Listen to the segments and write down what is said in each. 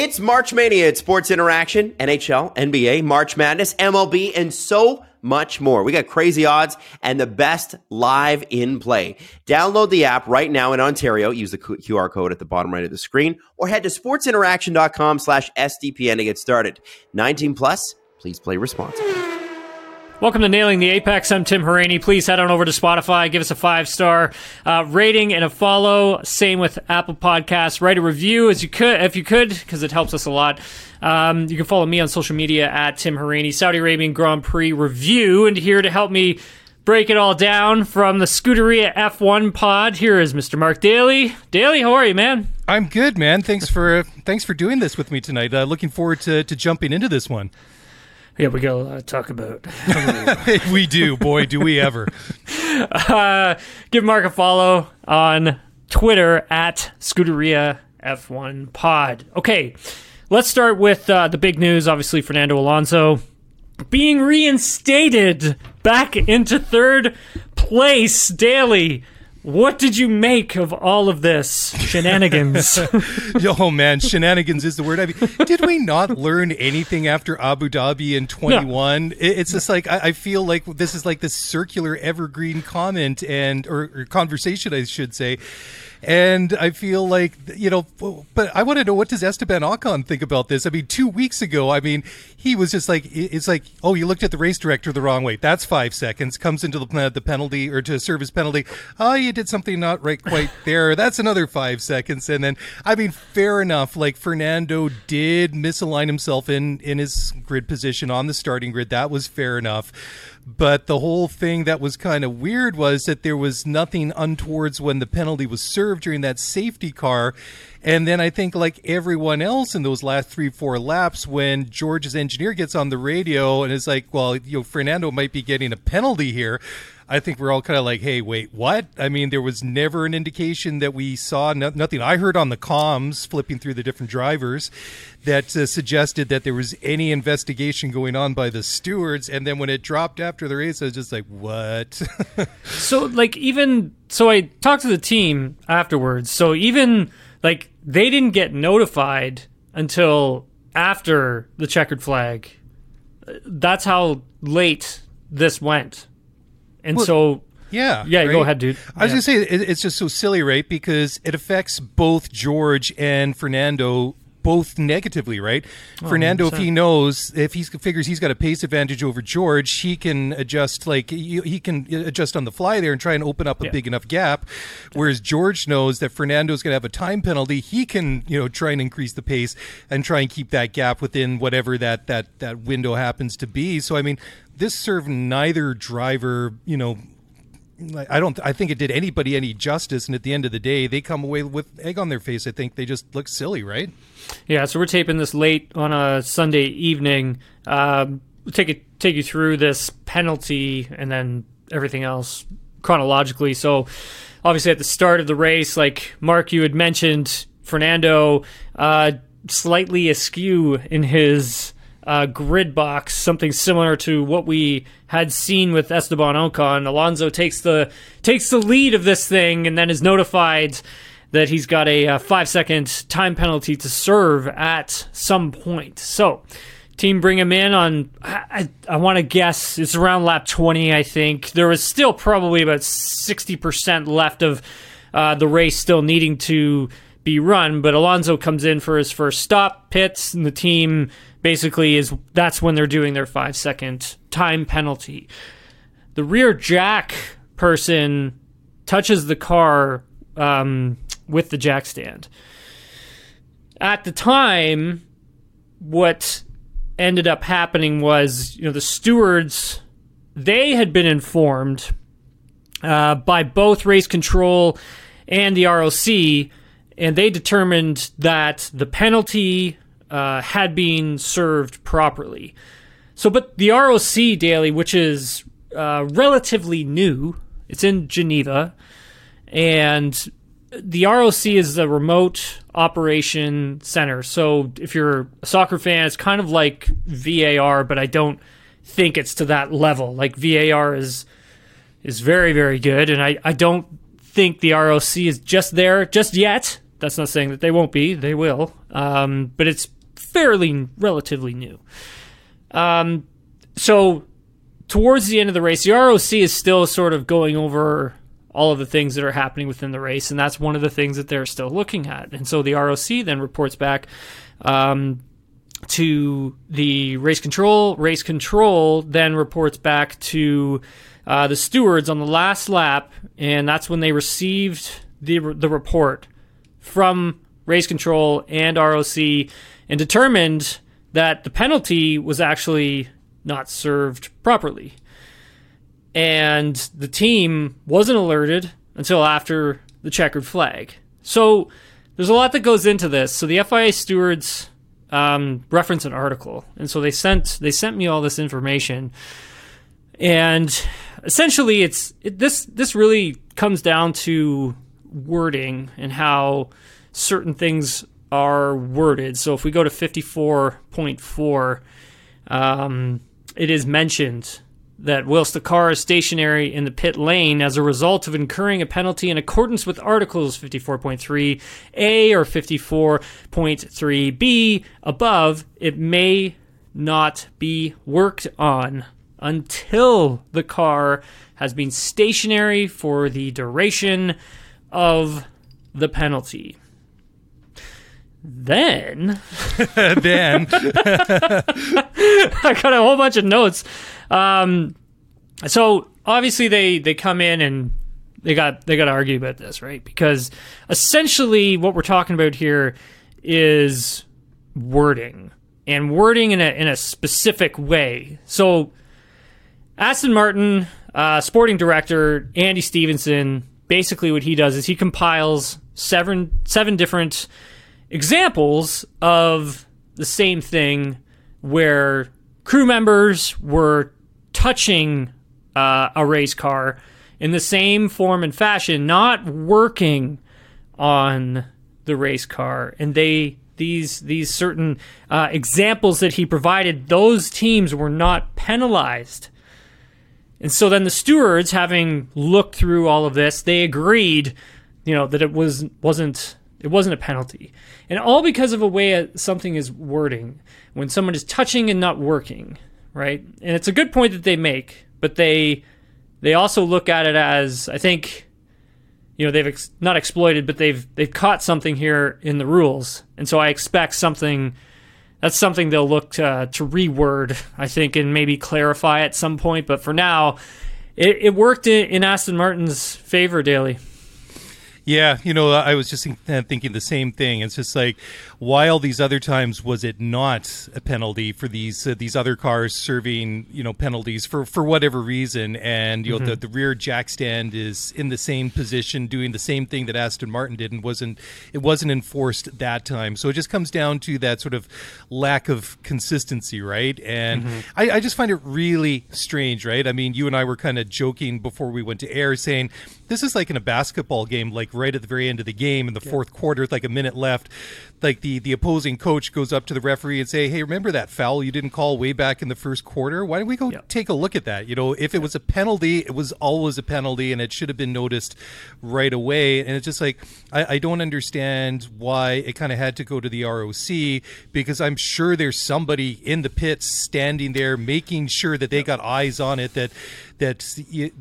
It's March Mania at Sports Interaction, NHL, NBA, March Madness, MLB, and so much more. We got crazy odds and the best live in play. Download the app right now in Ontario. Use the QR code at the bottom right of the screen or head to sportsinteraction.com slash SDPN to get started. 19 plus, please play responsibly. Welcome to Nailing the Apex. I'm Tim Hauraney. Please head on over to Spotify, give us a five star uh, rating and a follow. Same with Apple Podcasts. Write a review as you could, if you could, because it helps us a lot. Um, you can follow me on social media at Tim Hauraney, Saudi Arabian Grand Prix review, and here to help me break it all down from the Scuderia F1 pod. Here is Mr. Mark Dailey. Dailey, how are you, man? I'm good, man. Thanks for thanks for doing this with me tonight. Uh, looking forward to to jumping into this one. Yeah, we got a lot to talk about. we do, boy, do we ever. Uh, give Mark a follow on Twitter at Scuderia F1 Pod. Okay, let's start with uh, the big news. Obviously, Fernando Alonso being reinstated back into third place Dailey. What did you make of all of this shenanigans? Yo, man, shenanigans is the word. I mean, did we not learn anything after Abu Dhabi in 21? No. It's just like, I, feel like this is like this circular evergreen comment and, or, or conversation, I should say and I feel like, you know, but I want to know what does Esteban Ocon think about this? I mean, two weeks ago, I mean, he was just like, it's like, oh, you looked at the race director the wrong way. That's five seconds. Comes into the, the penalty or to serve his penalty. Oh, you did something not right quite there. That's another five seconds. And then, I mean, fair enough. Like Fernando did misalign himself in, in his grid position on the starting grid. That was fair enough. But the whole thing that was kind of weird was that there was nothing untowards when the penalty was served during that safety car. And then I think, like everyone else in those last three, four laps, when George's engineer gets on the radio and is like, well, you know, Fernando might be getting a penalty here. I think we're all kind of like, hey, wait, what? I mean, there was never an indication that we saw, no, nothing I heard on the comms flipping through the different drivers that uh, suggested that there was any investigation going on by the stewards. And then when it dropped after the race, I was just like, what? so, like, even, so I talked to the team afterwards. So even, like, they didn't get notified until after the checkered flag. That's how late this went. And well, so yeah. Yeah, right? go ahead, dude. I was yeah. going to say, it's just so silly, right? Because it affects both George and Fernando both negatively, right? Oh, Fernando, 100%. if he knows, if he figures he's got a pace advantage over George, he can adjust, like, he can adjust on the fly there and try and open up a yeah. big enough gap. Whereas George knows that Fernando's going to have a time penalty. He can, you know, try and increase the pace and try and keep that gap within whatever that, that, that window happens to be. So, I mean, this served neither driver, you know, I don't. I think it did anybody any justice. And at the end of the day, they come away with egg on their face. I think they just look silly, right? Yeah. So we're taping this late on a Sunday evening. Um, take it, take you through this penalty and then everything else chronologically. So obviously at the start of the race, like Mark, you had mentioned Fernando uh, slightly askew in his uh, grid box, something similar to what we had seen with Esteban Ocon. Alonso takes the takes the lead of this thing and then is notified that he's got a, a uh, five second time penalty to serve at some point. So, team bring him in on I, I want to guess it's around lap 20 I think there was still probably about 60% left of uh, the race still needing to be run but Alonso comes in for his first stop pits and the team basically is that's when they're doing their five second time penalty. The rear jack person touches the car um, with the jack stand. At the time, what ended up happening was, you know, the stewards they had been informed uh, by both race control and the ROC, and they determined that the penalty uh, had been served properly. So, but the ROC Dailey, which is uh, relatively new, it's in Geneva, and the ROC is the remote operation center. So, if you're a soccer fan, it's kind of like VAR, but I don't think it's to that level. Like VAR is is very very good, and I I don't think the ROC is just there just yet. That's not saying that they won't be. They will. um, but it's fairly relatively new. Um, so towards the end of the race, the ROC is still sort of going over all of the things that are happening within the race, and that's one of the things that they're still looking at. And so the ROC then reports back um, to the race control. Race control then reports back to uh, the stewards on the last lap, and that's when they received the the report from race control and ROC and determined that the penalty was actually not served properly. And the team wasn't alerted until after the checkered flag. So there's a lot that goes into this. So the FIA stewards um, reference an article, and so they sent they sent me all this information, and essentially it's it, this this really comes down to wording and how certain things are worded. So if we go to 54.4, um, it is mentioned that whilst the car is stationary in the pit lane as a result of incurring a penalty in accordance with Articles 54.3a or 54.3b above, it may not be worked on until the car has been stationary for the duration of the penalty. Then, then I got a whole bunch of notes. Um, so obviously they they come in and they got they got to argue about this, right? Because essentially what we're talking about here is wording and wording in a in a specific way. So Aston Martin uh, sporting director Andy Stevenson basically what he does is he compiles seven seven different examples of the same thing where crew members were touching uh, a race car in the same form and fashion, not working on the race car, and they these these certain uh, examples that he provided, those teams were not penalized. And so then the stewards, having looked through all of this, they agreed, you know, that it was wasn't it wasn't a penalty, and all because of a way something is wording when someone is touching and not working, right? And it's a good point that they make, but they they also look at it as I think you know they've ex- not exploited, but they've they've caught something here in the rules, and so I expect something. That's something they'll look to, to reword, I think, and maybe clarify at some point. But for now, it, it worked in, in Aston Martin's favor, Dailey. Yeah, you know, I was just thinking the same thing. It's just like, why all these other times was it not a penalty for these uh, these other cars serving you know penalties for for whatever reason? And you know, mm-hmm. the, the rear jack stand is in the same position, doing the same thing that Aston Martin did, and wasn't it wasn't enforced that time. So it just comes down to that sort of lack of consistency, right? And mm-hmm. I, I just find it really strange, right? I mean, you and I were kind of joking before we went to air, saying this is like in a basketball game, like right at the very end of the game in the yeah. fourth quarter, with like a minute left. Like the the opposing coach goes up to the referee and say, "Hey, remember that foul you didn't call way back in the first quarter? Why don't we go yeah. take a look at that? You know, if it was a penalty, it was always a penalty, and it should have been noticed right away. And it's just like I, I don't understand why it kind of had to go to the ROC because I'm sure there's somebody in the pits standing there making sure that they got eyes on it that that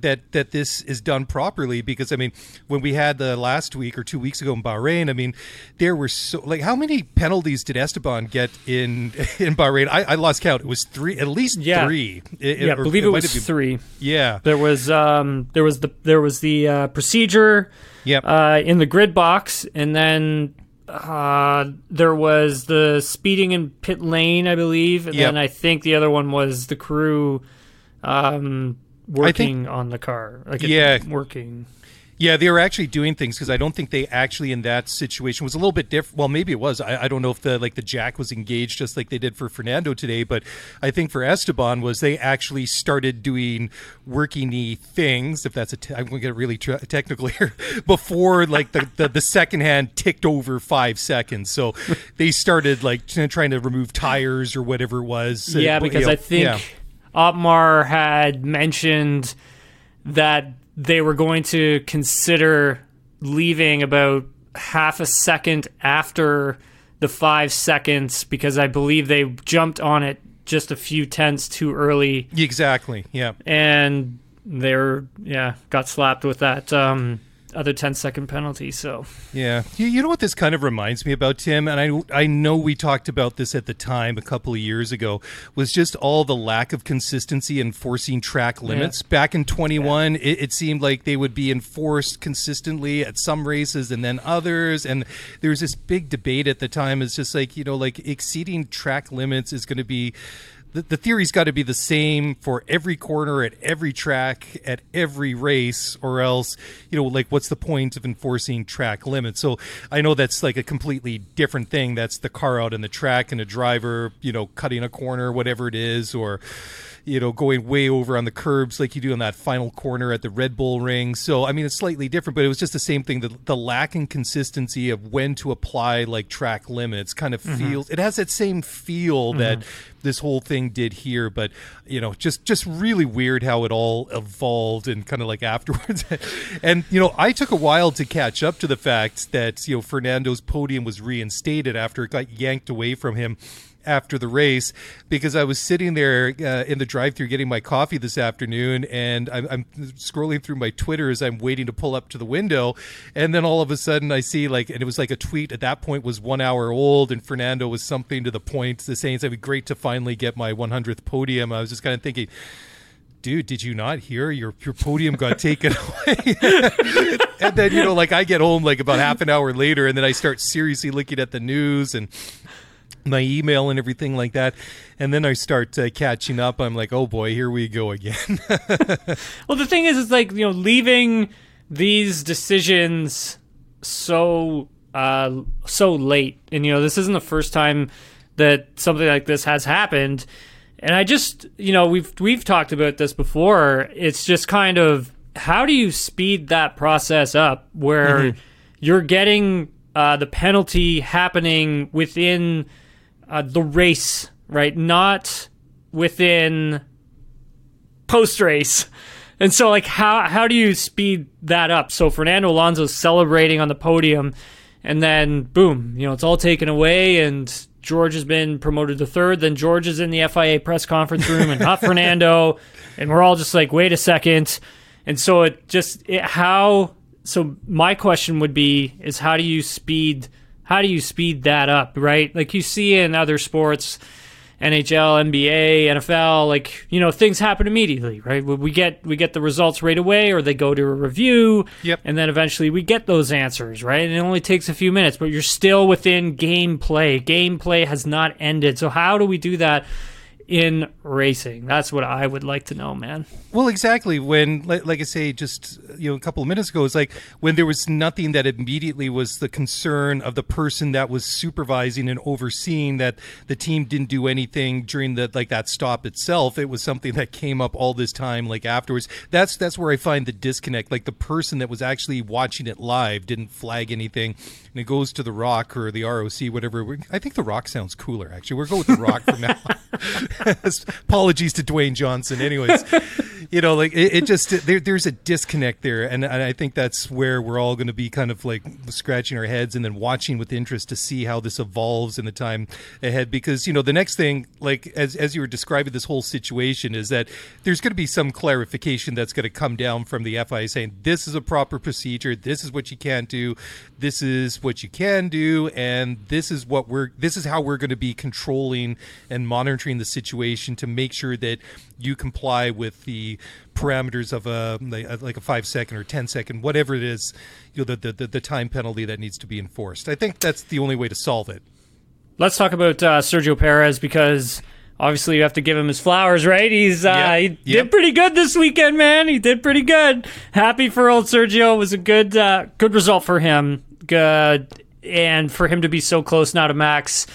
that that this is done properly because I mean when we had the last week or two weeks ago in Bahrain I mean there were so like how many penalties did Esteban get in in Bahrain I, I lost count it was three at least yeah. three it, yeah I believe it, it was three yeah there was um there was the there was the uh, procedure yep. Uh, in the grid box and then uh, there was the speeding in pit lane, I believe, and yep. then I think the other one was the crew um, working think, on the car. Like yeah, working. Yeah, they were actually doing things because I don't think they actually in that situation was a little bit different. Well, maybe it was. I, I, don't know if the like the jack was engaged just like they did for Fernando today, but I think for Esteban was they actually started doing workingy things. If that's a, t- I'm going to get really tra- technical here. Before like the, the the second hand ticked over five seconds, so they started like trying to remove tires or whatever it was. Yeah, because you know, I think. Yeah Otmar had mentioned that they were going to consider leaving about half a second after the five seconds because I believe they jumped on it just a few tenths too early. Exactly. Yeah. And they're yeah, got slapped with that um, other 10 second penalty. So yeah, you, you know what this kind of reminds me about, Tim, and I I know we talked about this at the time a couple of years ago was just all the lack of consistency enforcing track limits. Yeah. Back in 21, yeah. it, it, seemed like they would be enforced consistently at some races and then others, and there was this big debate at the time. It's just like you know, like exceeding track limits is going to be the, the theory's got to be the same for every corner at every track at every race or else you know like what's the point of enforcing track limits? So i know that's like a completely different thing. That's the car out in the track and a driver you know cutting a corner whatever it is or you know, going way over on the curbs like you do on that final corner at the Red Bull ring. So, I mean, it's slightly different, but it was just the same thing. The, the lack in consistency of when to apply like track limits kind of mm-hmm. feels, it has that same feel mm-hmm. that this whole thing did here, but, you know, just, just really weird how it all evolved and kind of like afterwards. and, you know, I took a while to catch up to the fact that, you know, Fernando's podium was reinstated after it got yanked away from him after the race because I was sitting there uh, in the drive-through getting my coffee this afternoon, and I'm, I'm, scrolling through my Twitter as I'm waiting to pull up to the window, and then all of a sudden I see like, and it was like a tweet at that point was one hour old, and Fernando was something to the point, the saying it'd be great to finally get my 100th podium. I was just kind of thinking dude, did you not hear your your podium got taken away? and then you know, like I get home like about half an hour later, and then I start seriously looking at the news and my email and everything like that. And then i start uh, catching up. I'm like oh boy here we go again. Well the thing is it's like you know leaving these decisions so uh so late. And you know this isn't the first time that something like this has happened. And i just you know we've we've talked about this before. It's just kind of how do you speed that process up where mm-hmm. you're getting uh, the penalty happening within uh, the race, right? Not within post race. And so, like, how how do you speed that up? So Fernando Alonso's celebrating on the podium, and then boom, you know, it's all taken away, and George has been promoted to third. Then George is in the FIA press conference room, and not Fernando, and we're all just like, wait a second. And so it just it, how. So my question would be: is how do you speed how do you speed that up, right? Like you see in other sports, NHL, NBA, NFL, like you know things happen immediately, right? We get we get the results right away, or they go to a review, yep. and then eventually we get those answers, right? And it only takes a few minutes, but you're still within gameplay. Gameplay has not ended. So how do we do that? In racing? That's what I would like to know, man. Well, exactly. When, like, like, I say, just you know, a couple of minutes ago, it's like when there was nothing that immediately was the concern of the person that was supervising and overseeing that the team didn't do anything during the like that stop itself. It was something that came up all this time, like afterwards. That's that's where I find the disconnect. Like the person that was actually watching it live didn't flag anything, and it goes to the Rock or the ROC, whatever. I think the Rock sounds cooler. Actually, we're going with the Rock from now. Apologies to Dwayne Johnson. Anyways, you know, like it, it just there, there's a disconnect there, and, and I think that's where we're all going to be kind of like scratching our heads and then watching with interest to see how this evolves in the time ahead. Because you know, the next thing, like as as you were describing this whole situation, is that there's going to be some clarification that's going to come down from the FIA saying this is a proper procedure, this is what you can't do, this is what you can do, and this is what we're this is how we're going to be controlling and monitoring the situation to make sure that you comply with the parameters of a like a five second or ten second, whatever it is, you know, the, the the time penalty that needs to be enforced. I think that's the only way to solve it. Let's talk about uh, Sergio Perez because obviously you have to give him his flowers, right? He's uh, yep. he yep. did pretty good this weekend, man. He did pretty good. Happy for old Sergio. It was a good uh, good result for him. Good, and for him to be so close now to Max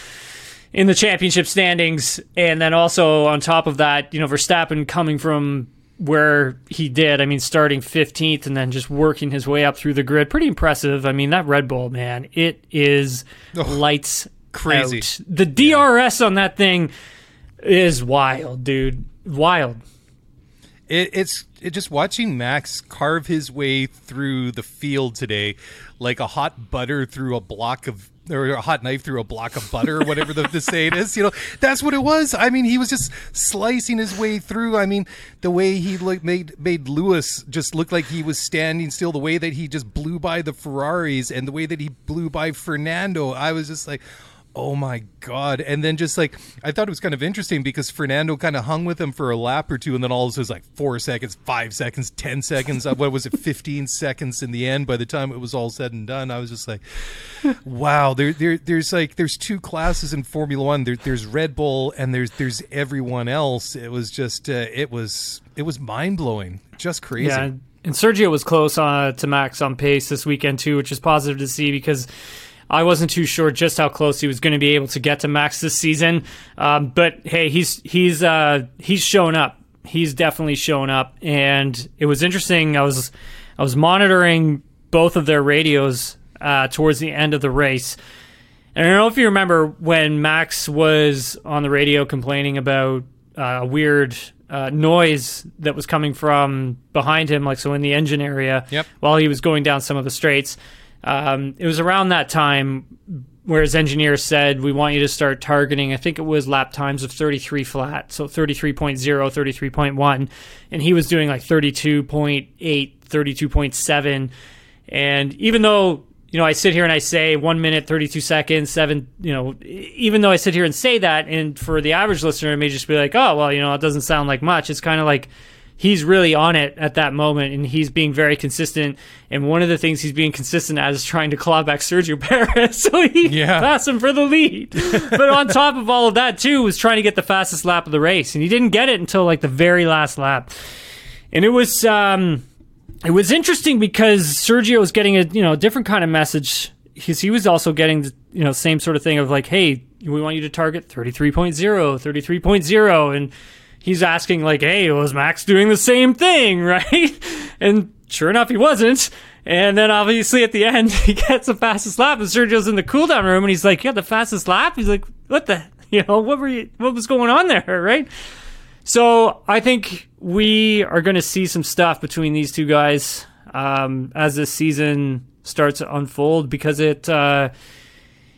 in the championship standings, and then also on top of that, you know, Verstappen coming from where he did. I mean, starting 15th and then just working his way up through the grid. Pretty impressive. I mean, that Red Bull, man, it is oh, lights crazy. Out. The DRS yeah. on that thing is wild, dude. Wild. It, it's it just watching Max carve his way through the field today like a hot butter through a block of or a hot knife through a block of butter or whatever the, the saying is. You know, that's what it was. I mean, he was just slicing his way through. I mean, the way he looked made made Lewis just look like he was standing still. The way that he just blew by the Ferraris and the way that he blew by Fernando, I was just like oh my god. And then just like i thought it was kind of interesting because fernando kind of hung with him for a lap or two and then all of a sudden like four seconds five seconds ten seconds uh, what was it 15 seconds in the end by the time it was all said and done. I was just like wow there, there there's like there's two classes in formula one. There, there's red bull and there's there's everyone else. It was just uh, it was it was mind-blowing. Just crazy. Yeah and sergio was close uh, to max on pace this weekend too which is positive to see because I wasn't too sure just how close he was going to be able to get to Max this season. Um, but hey, he's he's uh, he's shown up. He's definitely shown up, and it was interesting. I was I was monitoring both of their radios uh, towards the end of the race. And I don't know if you remember when Max was on the radio complaining about uh, a weird uh, noise that was coming from behind him, like so in the engine area, yep. while he was going down some of the straights. Um, it was around that time where his engineer said, We want you to start targeting, I think it was lap times of 33 flat, so 33.0, 33.1. And he was doing like 32.8, 32.7. And even though you know, I sit here and I say one minute, 32 seconds, seven, you know, even though I sit here and say that, and for the average listener, it may just be like, oh, well, you know, it doesn't sound like much. It's kind of like he's really on it at that moment and he's being very consistent. And one of the things he's being consistent at is trying to claw back Sergio Perez so he yeah. pass him for the lead. but on top of all of that, too, was trying to get the fastest lap of the race. And he didn't get it until like the very last lap. And it was um, it was interesting because Sergio was getting a you know different kind of message because he was also getting the you know same sort of thing of like, hey, we want you to target 33.0, 33.0 and he's asking like, "Hey, was Max doing the same thing?" Right? And sure enough, he wasn't. And then obviously at the end, he gets the fastest lap, and Sergio's in the cooldown room, and he's like, "Yeah, the fastest lap." He's like, "What the? You know, what were you? What was going on there?" Right? So I think we are going to see some stuff between these two guys um, as this season starts to unfold because it. Uh,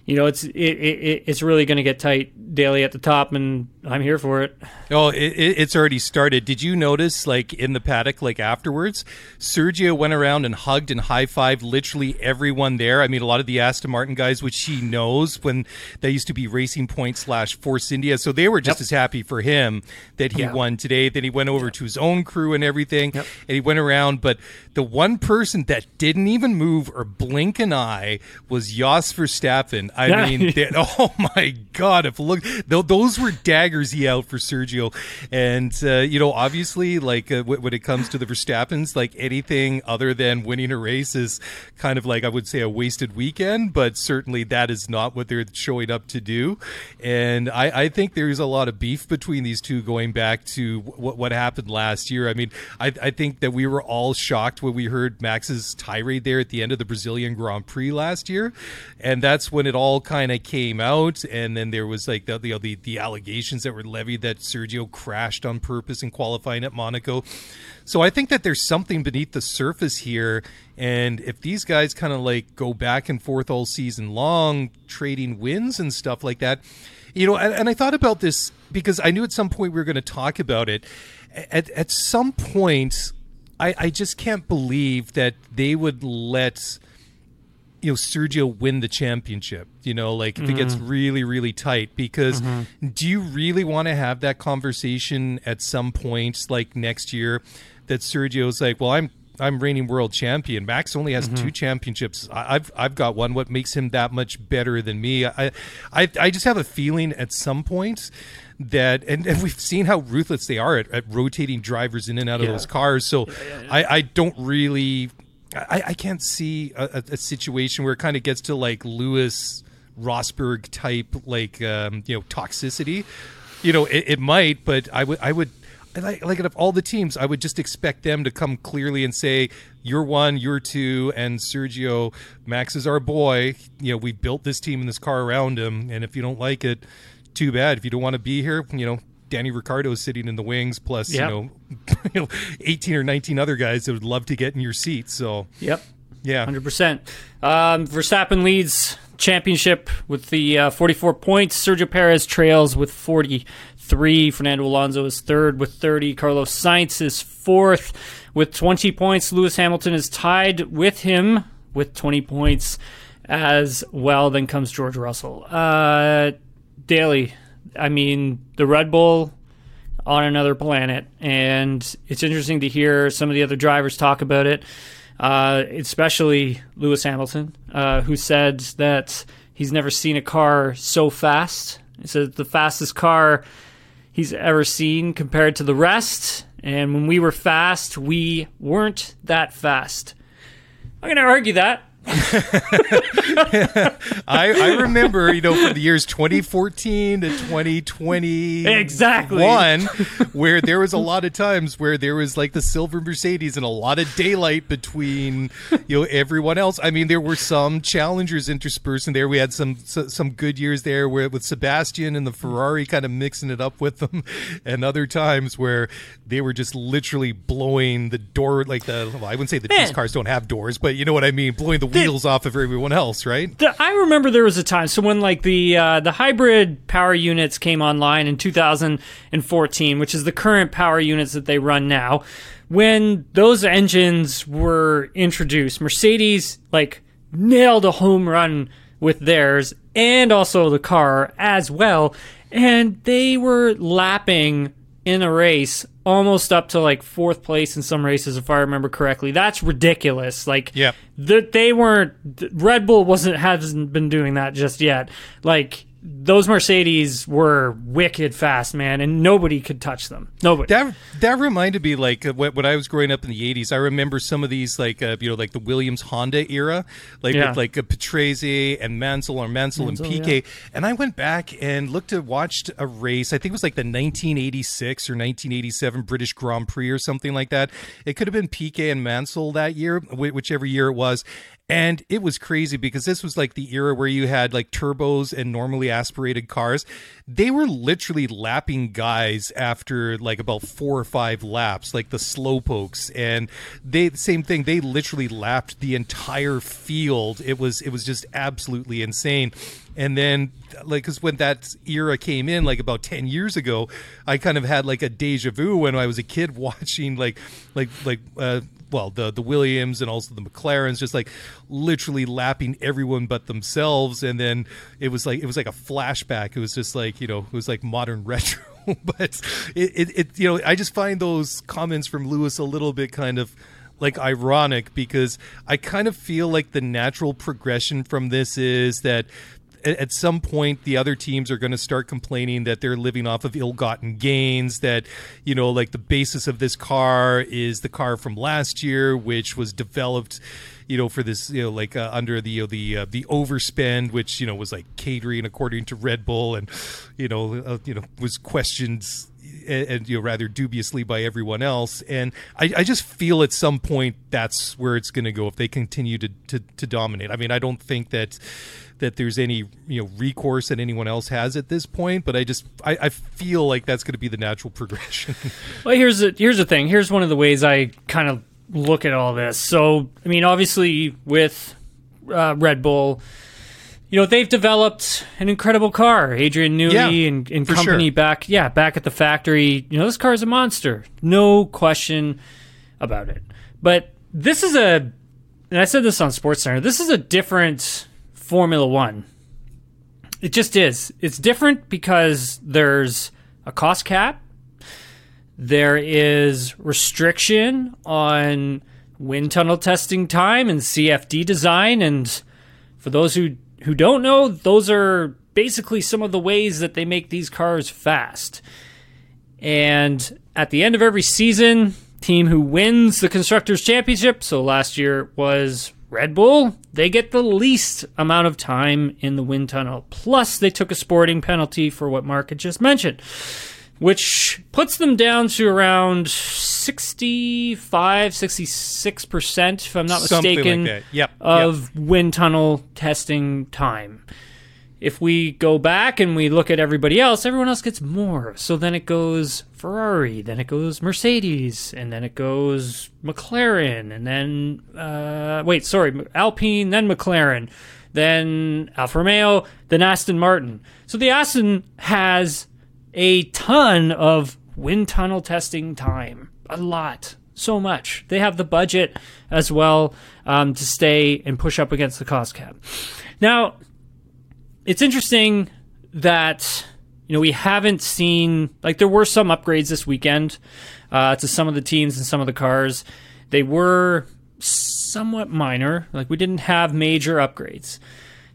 you know, it's it, it it's really going to get tight Dailey at the top, and I'm here for it. Oh, it, it's already started. Did you notice, like in the paddock, like afterwards, Sergio went around and hugged and high fived literally everyone there. I mean, a lot of the Aston Martin guys, which he knows when they used to be Racing Point slash Force India, so they were just yep. as happy for him that he yeah. won today. Then he went over to his own crew and everything, yep. and he went around. But the one person that didn't even move or blink an eye was Jos Verstappen. I yeah. mean, they, oh my God! If look, those were daggers he out for Sergio, and uh, you know, obviously, like uh, when it comes to the Verstappens, like anything other than winning a race is kind of like I would say a wasted weekend. But certainly, that is not what they're showing up to do, and I, I think there's a lot of beef between these two going back to what what happened last year. I mean, I, I think that we were all shocked when we heard Max's tirade there at the end of the Brazilian Grand Prix last year, and that's when it all kind of came out. And then there was like the you know, the, the allegations that were levied that Sergio crashed on purpose in qualifying at Monaco. So I think that there's something beneath the surface here. And if these guys kind of like go back and forth all season long, trading wins and stuff like that, you know, and, and I thought about this because I knew at some point we were going to talk about it. At, at some point, I, I just can't believe that they would let you know Sergio win the championship. You know, like if mm-hmm. it gets mm-hmm. really really tight, because mm-hmm. do you really want to have that conversation at some point, like next year, that Sergio's like, well, I'm I'm reigning world champion. Max only has mm-hmm. two championships. I've I've got one. What makes him that much better than me? I I, I just have a feeling at some point that and, and we've seen how ruthless they are at, at rotating drivers in and out of those cars. So yeah, yeah. I, I don't really I, I can't see a, a, situation where it kind of gets to like Lewis Rosberg type like um, you know toxicity. You know, it, it might, but I would I would like like of all the teams, I would just expect them to come clearly and say, "You're one, you're two, and Sergio Max is our boy. You know, we built this team and this car around him, and if you don't like it, too bad. If you don't want to be here, you know, Danny Ricciardo is sitting in the wings, plus yep. you, know, eighteen or nineteen other guys that would love to get in your seat. So yep, yeah, hundred um, percent. Verstappen leads championship with the uh, 44 points. Sergio Perez trails with 43. Fernando Alonso is third with 30. Carlos Sainz is fourth with 20 points. Lewis Hamilton is tied with him with 20 points as well. Then comes George Russell. Uh, Dailey, I mean, the Red Bull on another planet, and it's interesting to hear some of the other drivers talk about it, uh, especially Lewis Hamilton, uh, who said that he's never seen a car so fast. He said the fastest car he's ever seen compared to the rest. And when we were fast, we weren't that fast. I'm going to argue that. I, I remember, you know, from the years 2014 to 2020, Exactly. one, where there was a lot of times where there was like the silver Mercedes and a lot of daylight between, you know, everyone else. I mean, there were some challengers interspersed in there. We had some some good years there where with Sebastian and the Ferrari kind of mixing it up with them, and other times where they were just literally blowing the door like the. Well, I wouldn't say that these cars don't have doors, but you know what I mean, blowing the wheels off of everyone else, right? The- I remember there was a time. So when like the uh, the hybrid power units came online in 2014, which is the current power units that they run now, when those engines were introduced, Mercedes like nailed a home run with theirs, and also the car as well, and they were lapping in a race almost up to like fourth place in some races if i remember correctly that's ridiculous like Yep. that they weren't Red Bull wasn't hasn't been doing that just yet. Like those Mercedes were wicked fast, man, and nobody could touch them. Nobody. That that reminded me like uh, when when I was growing up in the '80s. I remember some of these like uh, you know like the Williams Honda era, like Yeah. with like a Patrese and Mansell or Mansell, Mansell, and Piquet. And I went back and looked at watched a race. I think it was like the 1986 or 1987 British Grand Prix or something like that. It could have been Piquet and Mansell that year, whichever year it was. And it was crazy because this was like the era where you had like turbos and normally aspirated cars. They were literally lapping guys after like about four or five laps, like the slowpokes. And they same thing, they literally lapped the entire field. It was it was just absolutely insane. And then like cuz when that era came in like about 10 years ago, I kind of had like a deja vu when I was a kid watching like like like uh well the the Williams and also the McLarens just like literally lapping everyone but themselves. And then it was like it was like a flashback. It was just like you know it was like modern retro. But it, it, it you know I just find those comments from Lewis a little bit kind of like ironic because I kind of feel like the natural progression from this is that at some point the other teams are going to start complaining that they're living off of ill-gotten gains that you know like the basis of this car is the car from last year which was developed you know for this you know like uh, under the you know, the uh, the overspend which you know was like catering according to Red Bull and you know uh, you know was questioned and, and you know rather dubiously by everyone else. And I, I just feel at some point that's where it's going to go if they continue to, to to dominate. I mean i don't think that that there's any you know recourse that anyone else has at this point but i just i, I feel like that's going to be the natural progression. Well, here's the here's the thing. Here's one of the ways I kind of look at all this. So, I mean, obviously with uh, Red Bull, you know they've developed an incredible car. Adrian Newey Yeah, and, and company sure. back, yeah, back at the factory. You know this car is a monster, no question about it. But this is a, and I said this on Sports Center. This is a different Formula One. It just is. It's different because there's a cost cap there is restriction on wind tunnel testing time and CFD design. And for those who, who don't know, those are basically some of the ways that they make these cars fast. And at the end of every season, team who wins the Constructors' Championship, so last year was Red Bull, they get the least amount of time in the wind tunnel. Plus, they took a sporting penalty for what Mark had just mentioned which puts them down to around 65, 66%, if I'm not Something mistaken, that. Yep, of wind tunnel testing time. If we go back and we look at everybody else, everyone else gets more. So then it goes Ferrari, then it goes Mercedes, and then it goes McLaren, and then, uh, wait, sorry, Alpine, then McLaren, then Alfa Romeo, then Aston Martin. So the Aston has a ton of wind tunnel testing time. A lot. So much. They have the budget as well um, to stay and push up against the cost cap. Now, it's interesting that you know we haven't seen like there were some upgrades this weekend uh, to some of the teams and some of the cars. They were somewhat minor. Like we didn't have major upgrades.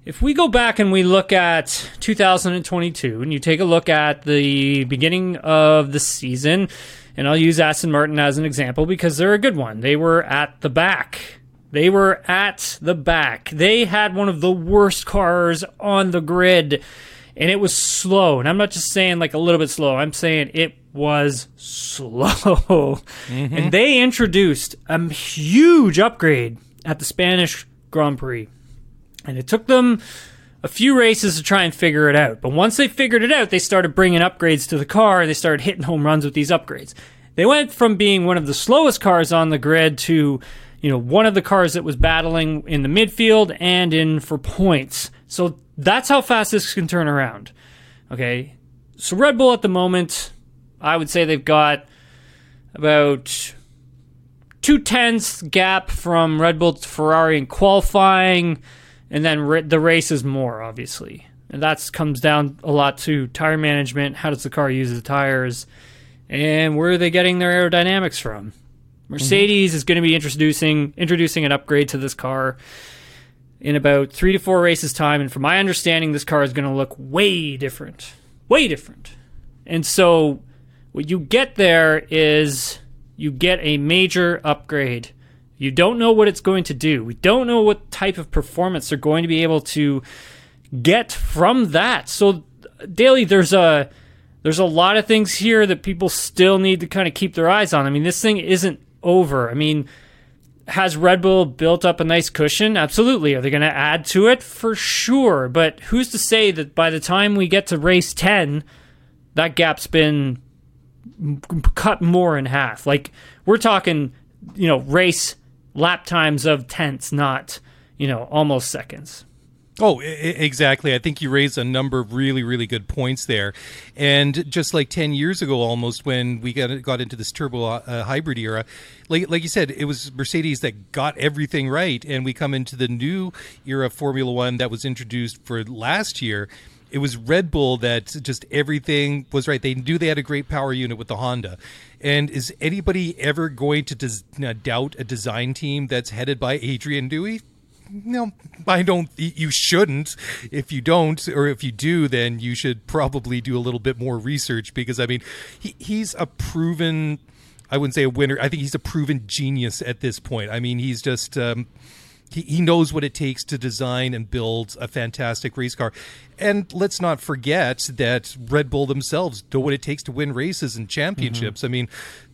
If we go back and we look at 2022 and you take a look at the beginning of the season, and I'll use Aston Martin as an example because they're a good one. They were at the back. They were at the back. They had one of the worst cars on the grid, and it was slow. And I'm not just saying like a little bit slow, I'm saying it was slow. Mm-hmm. And they introduced a huge upgrade at the Spanish Grand Prix. And it took them a few races to try and figure it out. But once they figured it out, they started bringing upgrades to the car they started hitting home runs with these upgrades. They went from being one of the slowest cars on the grid to, you know, one of the cars that was battling in the midfield and in for points. So that's how fast this can turn around. Okay. So Red Bull at the moment, I would say they've got about two tenths gap from Red Bull to Ferrari in qualifying and then the race is more obviously, and that comes down a lot to tire management. How does the car use the tires, and where are they getting their aerodynamics from? Mercedes mm-hmm. is going to be introducing introducing an upgrade to this car in about three to four races time, and from my understanding, this car is going to look way different, way different. And so, what you get there is you get a major upgrade you don't know what it's going to do. We don't know what type of performance they're going to be able to get from that. So, Dailey there's a there's a lot of things here that people still need to kind of keep their eyes on. I mean, this thing isn't over. I mean, has Red Bull built up a nice cushion? Absolutely. Are they going to add to it? For sure. But who's to say that by the time we get to race 10, that gap's been cut more in half? Like, we're talking, you know, race lap times of tenths, not, you know, almost seconds. Oh, exactly. I think you raised a number of really, really good points there. And just like 10 years ago, almost, when we got, got into this turbo uh, hybrid era, like, like you said, it was Mercedes that got everything right. And we come into the new era of Formula One that was introduced for last year it was Red Bull that just everything was right. They knew they had a great power unit with the Honda. And is anybody ever going to des- doubt a design team that's headed by Adrian Newey? No, I don't. You shouldn't. If you don't, or if you do, then you should probably do a little bit more research because I mean, he, he's a proven. I wouldn't say a winner. I think he's a proven genius at this point. I mean, he's just. Um, he, he knows what it takes to design and build a fantastic race car. And let's not forget that Red Bull themselves know what it takes to win races and championships. Mm-hmm. I mean,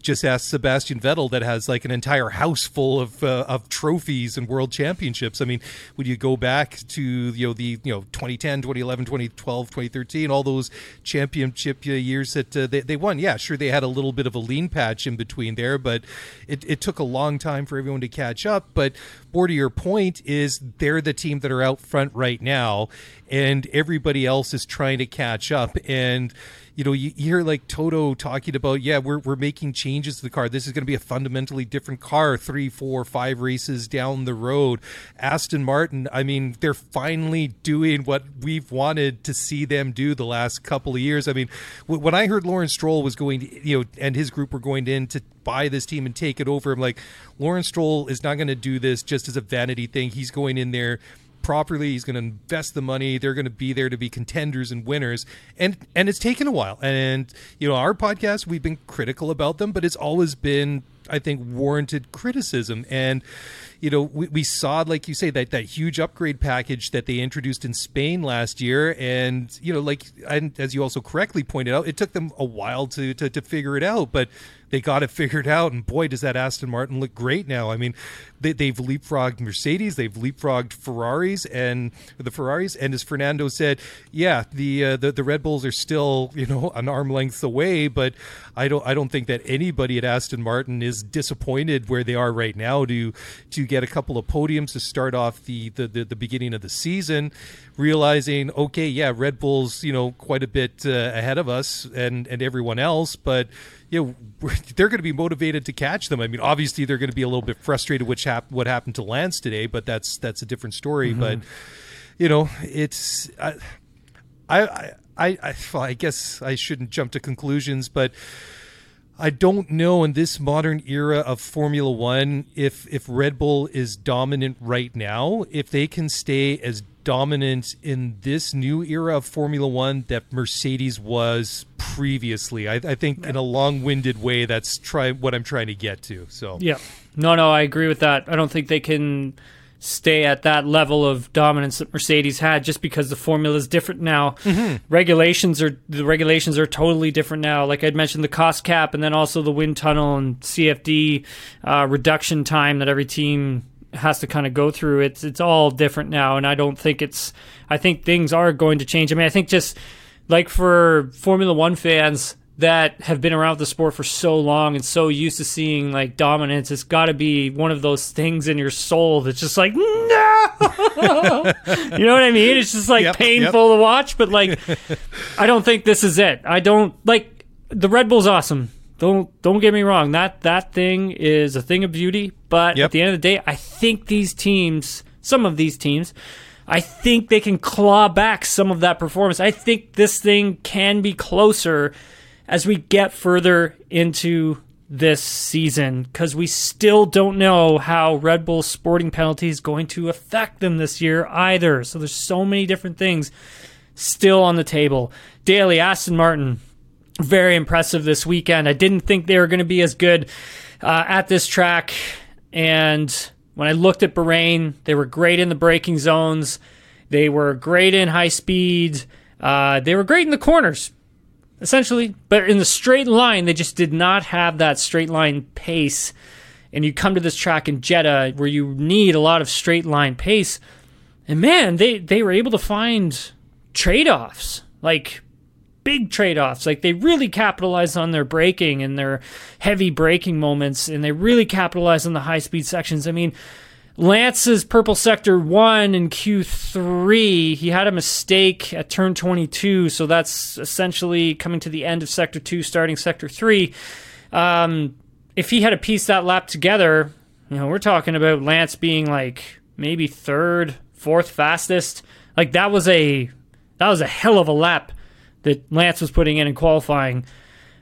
just ask Sebastian Vettel that has like an entire house full of uh, of trophies and world championships. I mean, when you go back to you know the you know 2010, 2011, 2012, 2013, all those championship years that uh, they, they won. Yeah, sure they had a little bit of a lean patch in between there, but it, it took a long time for everyone to catch up. But more to your point is they're the team that are out front right now, and everybody else is trying to catch up and you know, you, hear like Toto talking about, yeah, we're, we're making changes to the car. This is going to be a fundamentally different car three, four, five races down the road. Aston Martin, I mean, they're finally doing what we've wanted to see them do the last couple of years. I mean, when I heard Lawrence Stroll was going to, you know, and his group were going in to buy this team and take it over, I'm like, Lawrence Stroll is not going to do this just as a vanity thing. He's going in there properly. He's going to invest the money. They're going to be there to be contenders and winners. And and it's taken a while. And you know, our podcast we've been critical about them, but it's always been I think warranted criticism. And you know, we, we saw, like you say, that that huge upgrade package that they introduced in Spain last year, and you know, like and as you also correctly pointed out, it took them a while to to, to figure it out, but they got it figured out. And boy, does that Aston Martin look great now. I mean, they, they've leapfrogged Mercedes, they've leapfrogged Ferraris, and the Ferraris. And as Fernando said, yeah, the uh, the, the Red Bulls are still you know an arm length away, but I don't I don't think that anybody at Aston Martin is disappointed where they are right now to to get get a couple of podiums to start off the, the, the, the beginning of the season, realizing, okay, yeah, Red Bull's, you know, quite a bit uh, ahead of us and, and everyone else, but, you know, they're going to be motivated to catch them. I mean, obviously they're going to be a little bit frustrated which hap- what happened to Lance today, but that's, that's a different story. Mm-hmm. But, you know, it's, I, I, I, I, well, I guess I shouldn't jump to conclusions, but I don't know in this modern era of Formula One if if Red Bull is dominant right now, if they can stay as dominant in this new era of Formula One that Mercedes was previously. I, I think in a long-winded way, that's try what I'm trying to get to. So yeah, no, no, I agree with that. I don't think they can stay at that level of dominance that Mercedes had just because the formula is different now. Mm-hmm. Regulations are the regulations are totally different now. Like I'd mentioned the cost cap and then also the wind tunnel and CFD uh, reduction time that every team has to kind of go through. It's it's all different now and I don't think it's I think things are going to change. I mean, I think just like for Formula 1 fans that have been around the sport for so long and so used to seeing like dominance, it's got to be one of those things in your soul that's just like, no, you know what I mean? It's just like yep, painful yep. to watch, but like, I don't think this is it. I don't like the Red Bull's awesome. Don't don't get me wrong. That that thing is a thing of beauty, but yep. at the end of the day, I think these teams, some of these teams, I think they can claw back some of that performance. I think this thing can be closer as we get further into this season because we still don't know how Red Bull's sporting penalty is going to affect them this year either. So there's so many different things still on the table. Dailey Aston Martin, very impressive this weekend. I didn't think they were going to be as good uh, at this track. And when I looked at Bahrain, they were great in the braking zones. They were great in high speed. Uh, they were great in the corners essentially. But in the straight line, they just did not have that straight line pace. And you come to this track in Jeddah where you need a lot of straight line pace. And man, they, they were able to find trade offs, like big trade offs. Like they really capitalized on their braking and their heavy braking moments, and they really capitalized on the high speed sections. I mean, Lance's purple sector one in Q3. He had a mistake at turn 22, so that's essentially coming to the end of sector two, starting sector three. Um, if he had a piece that lap together, you know, we're talking about Lance being like maybe third, fourth fastest. Like that was a that was a hell of a lap that Lance was putting in in qualifying.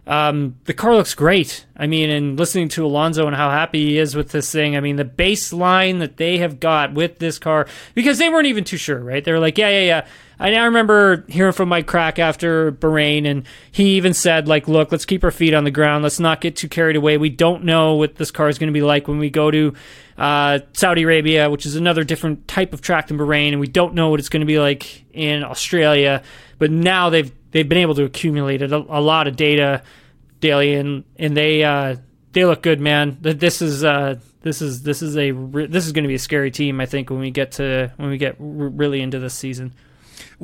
Um, the car looks great. I mean, and listening to Alonso and how happy he is with this thing. I mean, the baseline that they have got with this car, because they weren't even too sure, right? They were like, yeah, yeah, yeah. I now remember hearing from Mike Krack after Bahrain, and he even said, like, look, let's keep our feet on the ground. Let's not get too carried away. We don't know what this car is going to be like when we go to uh, Saudi Arabia, which is another different type of track than Bahrain, and we don't know what it's going to be like in Australia. But now they've they've been able to accumulate a, a lot of data daily, and and they uh, they look good, man. This is uh, this is this is a this is going to be a scary team. I think when we get to when we get really into this season.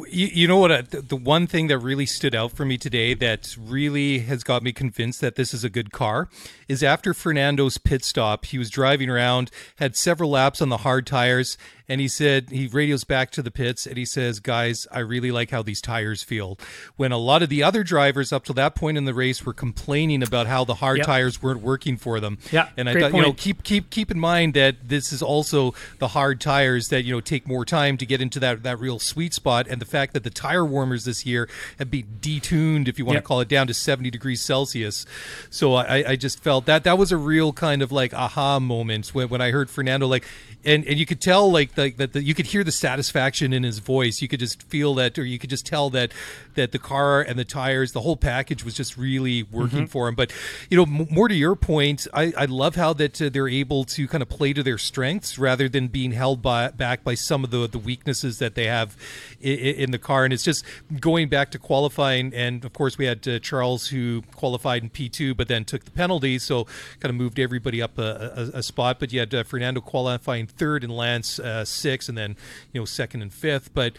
You, you know what? Uh, the one thing that really stood out for me today that really has got me convinced that this is a good car is after Fernando's pit stop, he was driving around, had several laps on the hard tires, and he said he radios back to the pits and he says, "Guys, I really like how these tires feel." When a lot of the other drivers up to that point in the race were complaining about how the hard yep. tires weren't working for them. Yeah, and I thought, point. you know, keep keep keep in mind that this is also the hard tires that you know take more time to get into that that real sweet spot, and the fact that the tire warmers this year have been detuned, if you want yep. to call it, down to seventy degrees Celsius. So I, I just felt that that was a real kind of like aha moment when when I heard Fernando like and and you could tell like like that you could hear the satisfaction in his voice. You could just feel that, or you could just tell that that the car and the tires, the whole package was just really working mm-hmm. for him. But you know, m- more to your point, I, I love how that uh, they're able to kind of play to their strengths rather than being held by, back by some of the the weaknesses that they have in, in the car. And it's just going back to qualifying, and of course we had uh, Charles who qualified in P two, but then took the penalty, so kind of moved everybody up a, a, a spot. But you had uh, Fernando qualifying third and Lance uh, last and then you know second and fifth. But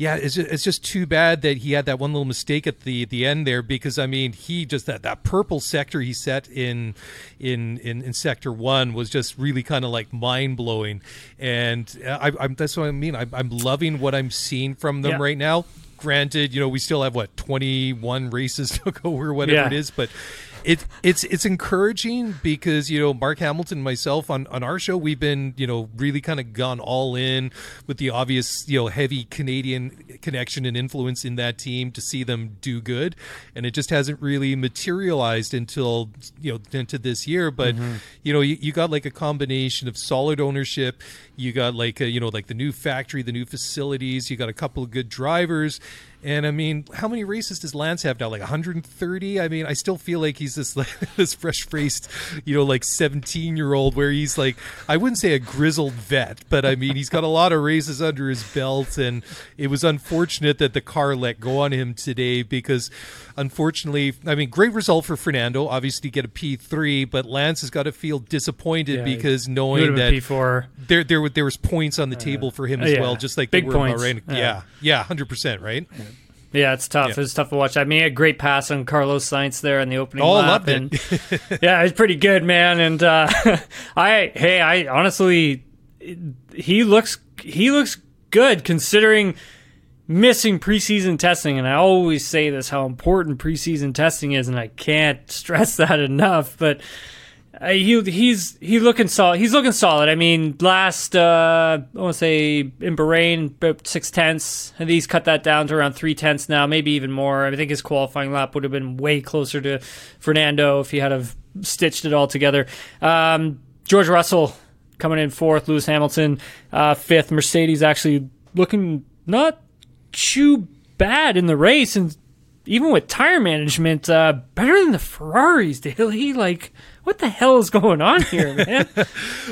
yeah, it's just, it's just too bad that he had that one little mistake at the the end there because I mean he just that that purple sector he set in in in, in sector one was just really kind of like mind blowing, and uh, I, I'm that's what I mean. I'm, I'm loving what I'm seeing from them Yeah. right now. Granted, you know we still have what 21 races to go or whatever Yeah. it is, but it it's it's encouraging because you know Mark Hamilton and myself on on our show we've been you know really kind of gone all in with the obvious you know heavy Canadian connection and influence in that team to see them do good. And it just hasn't really materialized until you know into this year. But mm-hmm. you know you, you got like a combination of solid ownership you got like a, you know like the new factory the new facilities you got a couple of good drivers and I mean, how many races does Lance have now? Like 130? I mean, I still feel like he's this like, this fresh faced, you know, like 17 year old where he's like, I wouldn't say a grizzled vet, but I mean, he's got a lot of races under his belt. And it was unfortunate that the car let go on him today because unfortunately, I mean, great result for Fernando, obviously to get a P3, but Lance has got to feel disappointed Yeah, because knowing that been P4. there there were- there was points on the table for him as yeah. well, just like Big there were in points. Yeah. Yeah, hundred percent, right? Yeah, it's tough. Yeah. It's tough to watch. I mean, a great pass on Carlos Sainz there in the opening Oh, lap. loved it. and yeah, it's pretty good, man. And uh, I, hey, I honestly, he looks he looks good considering missing preseason testing. And I always say this how important preseason testing is, and I can't stress that enough. But uh, he he's he looking solid. He's looking solid. I mean, last uh, I want to say in Bahrain about six tenths, he's cut that down to around three tenths now, maybe even more. I think his qualifying lap would have been way closer to Fernando if he had have stitched it all together. Um, George Russell coming in fourth, Lewis Hamilton uh, fifth. Mercedes actually looking not too bad in the race, and even with tire management, uh, better than the Ferraris, Dailey. Like, what the hell is going on here, man?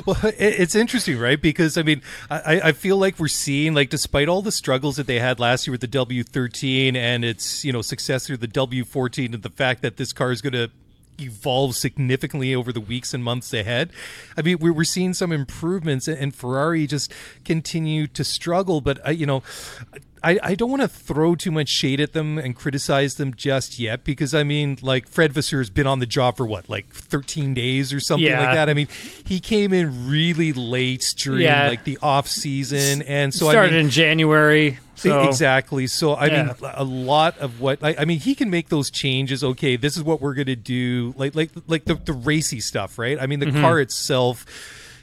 Well, it- it's interesting, right? Because I mean, I, I feel like we're seeing, like, despite all the struggles that they had last year with the W13 and its you know successor, the W14, and the fact that this car is going to evolve significantly over the weeks and months ahead. I mean, we we're seeing some improvements, and Ferrari just continue to struggle. But uh, you know. I, I don't want to throw too much shade at them and criticize them just yet because I mean, like Fred Vasseur has been on the job for what, like 13 days or something Yeah. like that. I mean, he came in really late during Yeah. like the off season, and so Started I mean, in January. So exactly. So I Yeah. mean, a lot of what I, I mean, he can make those changes. Okay, this is what we're gonna do. Like like like the the racy stuff, right? I mean, the Mm-hmm. car itself.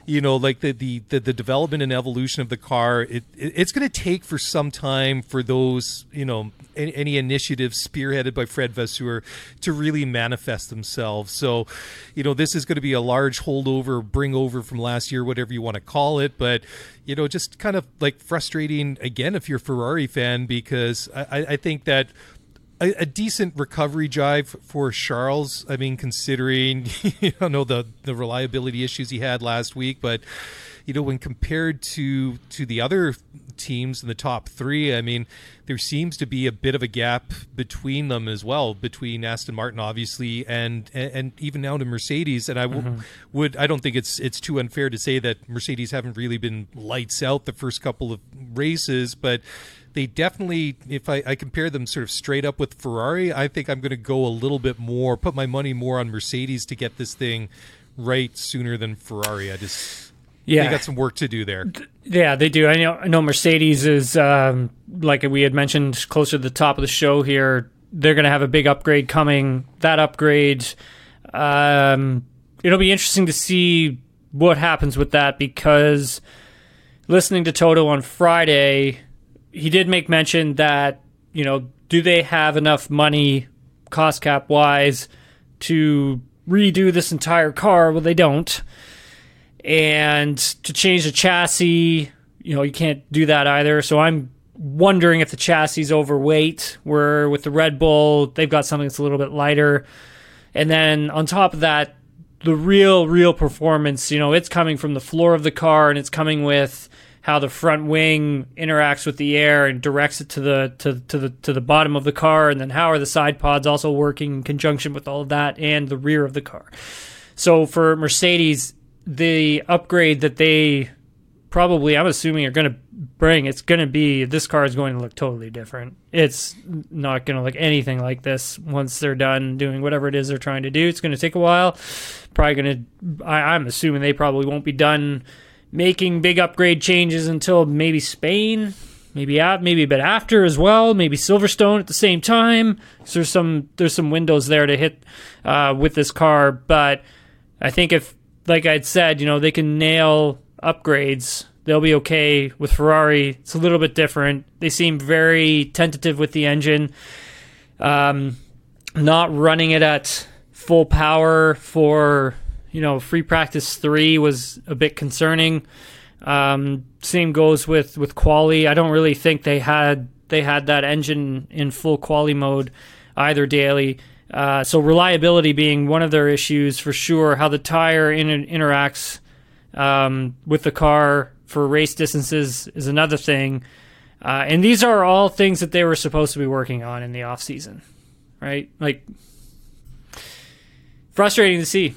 You know, like the, the, the, the development and evolution of the car, it, it it's going to take for some time for those, you know, any, any initiatives spearheaded by Fred Vasseur to really manifest themselves. So, you know, this is going to be a large holdover, bring over from last year, whatever you want to call it. But, you know, just kind of like frustrating again if you're a Ferrari fan, because I, I- I think that a, a decent recovery drive for Charles. I mean, considering you know the the reliability issues he had last week, but you know when compared to to the other teams in the top three, I mean, there seems to be a bit of a gap between them as well, between Aston Martin obviously and and, and even now to Mercedes. And I w- mm-hmm. would I don't think it's it's too unfair to say that Mercedes haven't really been lights out the first couple of races, but they definitely if I, I compare them sort of straight up with ferrari i think i'm going to go a little bit more put my money more on mercedes to get this thing right sooner than ferrari i just yeah, they got some work to do there Yeah, they do. I know. I know Mercedes is um, like we had mentioned closer to the top of the show here. They're going to have a big upgrade coming. That upgrade, um, it'll be interesting to see what happens with that because listening to Toto on Friday, he did make mention that you know, do they have enough money, cost cap wise, to redo this entire car? Well, they don't and to change the chassis, you know, you can't do that either. So I'm wondering if the chassis is overweight. Where with the Red Bull, they've got something that's a little bit lighter. And then on top of that, the real, real performance, you know, it's coming from the floor of the car and it's coming with how the front wing interacts with the air and directs it to the to, to the to the bottom of the car and then how are the side pods also working in conjunction with all of that and the rear of the car. So for Mercedes, the upgrade that they probably I'm assuming are going to bring, it's going to be this car is going to look totally different. It's not going to look anything like this once they're done doing whatever it is they're trying to do. It's going to take a while. Probably going to. I'm assuming they probably won't be done making big upgrade changes until maybe Spain, maybe maybe a bit after as well, maybe Silverstone at the same time. So there's some there's some windows there to hit uh, with this car, but I think if like I'd said, you know, they can nail upgrades, they'll be okay with Ferrari. It's a little bit different. They seem very tentative with the engine, um, not running it at full power for you know free practice three was a bit concerning. Um, same goes with with quali. I don't really think they had they had that engine in full quali mode either Dailey. Uh, so reliability being one of their issues for sure. How the tire in- interacts um, with the car for race distances is another thing. Uh, and these are all things that they were supposed to be working on in the off season, right? Like frustrating to see.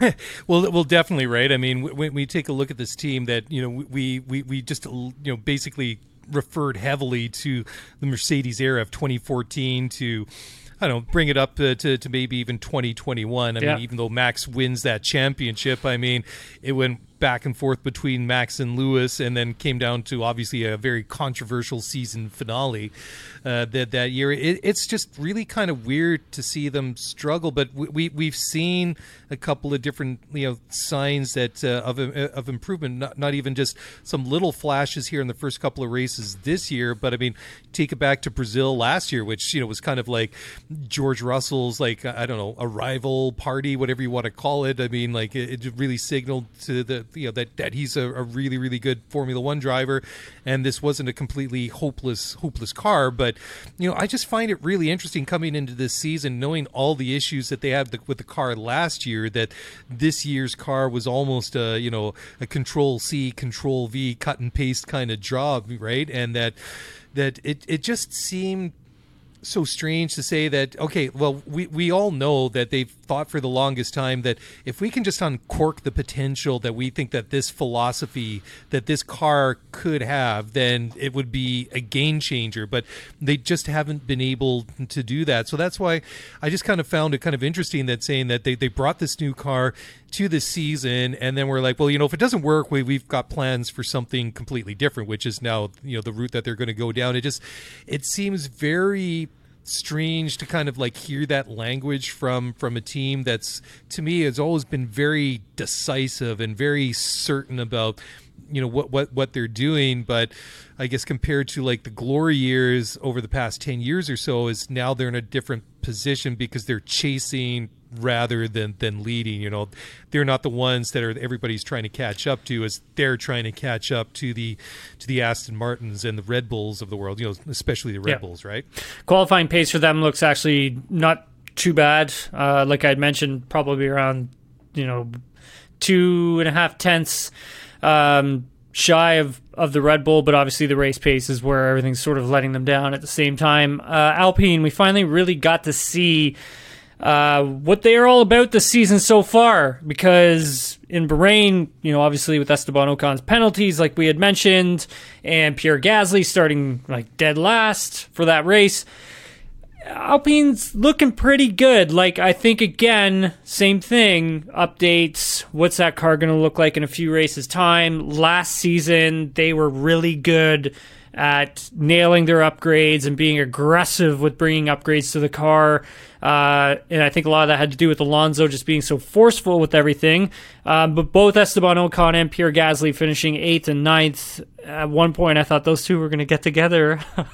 well, well, definitely right. I mean, when we take a look at this team, that you know, we we we just you know basically referred heavily to the Mercedes era of 2014 to I don't know, bring it up to, to, to maybe even 2021. I yeah. mean, even though Max wins that championship, I mean, it went back and forth between Max and Lewis, and then came down to obviously a very controversial season finale uh, that that year. It, it's just really kind of weird to see them struggle, but we, we have seen a couple of different you know signs that uh, of uh, of improvement. Not not even just some little flashes here in the first couple of races this year, but I mean, take it back to Brazil last year, which you know was kind of like George Russell's like I don't know arrival party, whatever you want to call it. I mean, like it, it really signaled to the you know that that he's a, a, really really good Formula One driver, and this wasn't a completely hopeless hopeless car. But you know, I just find it really interesting coming into this season, knowing all the issues that they had the, with the car last year. That this year's car was almost a you know a Control C Control V cut and paste kind of job, right? And that that it it just seemed so strange to say that okay well we, we all know that they've thought for the longest time that if we can just uncork the potential that we think that this philosophy that this car could have then it would be a game changer. But they just haven't been able to do that. So that's why i just kind of found it kind of interesting that saying that they, they brought this new car to the season and then we're like well you know if it doesn't work we, we've got plans for something completely different which is now you know the route that they're going to go down. It just it seems very strange to kind of like hear that language from from a team that's to me has always been very decisive and very certain about you know what what what they're doing. But i guess compared to like the glory years over the past 10 years or so is now they're in a different position because they're chasing rather than than leading. You know, they're not the ones that are everybody's trying to catch up to, as they're trying to catch up to the to the Aston Martins and the Red Bulls of the world. You know, especially the Red yeah. Bulls, right? Qualifying pace for them looks actually not too bad. Uh, like I'd mentioned, probably around you know two and a half tenths. Um, shy of, of the Red Bull, but obviously the race pace is where everything's sort of letting them down at the same time. Uh, Alpine, we finally really got to see uh, what they are all about this season so far. Because in Bahrain, you know, obviously with Esteban Ocon's penalties, like we had mentioned, and Pierre Gasly starting like dead last for that race. Alpine's looking pretty good. Like, I think, again, same thing. Updates. What's that car going to look like in a few races' time? Last season, they were really good at nailing their upgrades and being aggressive with bringing upgrades to the car. Uh, and I think a lot of that had to do with Alonso just being so forceful with everything. Um, but both Esteban Ocon and Pierre Gasly finishing eighth and ninth. At one point, I thought those two were going to get together. I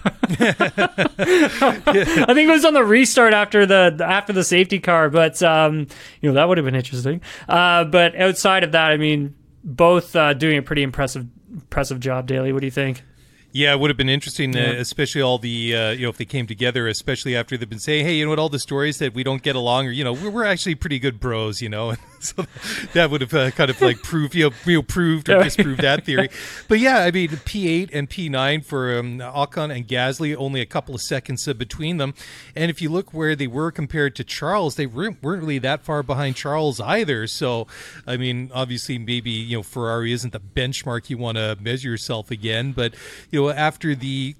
think it was on the restart after the after the safety car, but um, you know that would have been interesting. Uh, but outside of that, I mean, both uh, doing a pretty impressive impressive job. Dailey. what do you think? Yeah, it would have been interesting, uh, yeah. uh, especially all the uh, you know if they came together, especially after they've been saying, hey, you know what, all the stories that we don't get along, or you know, we're, we're actually pretty good bros, you know. so that would have uh, kind of like proved, you know, you know proved or disproved that theory. But yeah, I mean, P8 and P9 for um, Ocon and Gasly, only a couple of seconds uh, between them. And if you look where they were compared to Charles, they weren't, weren't really that far behind Charles either. So, I mean, obviously, maybe you know Ferrari isn't the benchmark you want to measure yourself again, but you know after the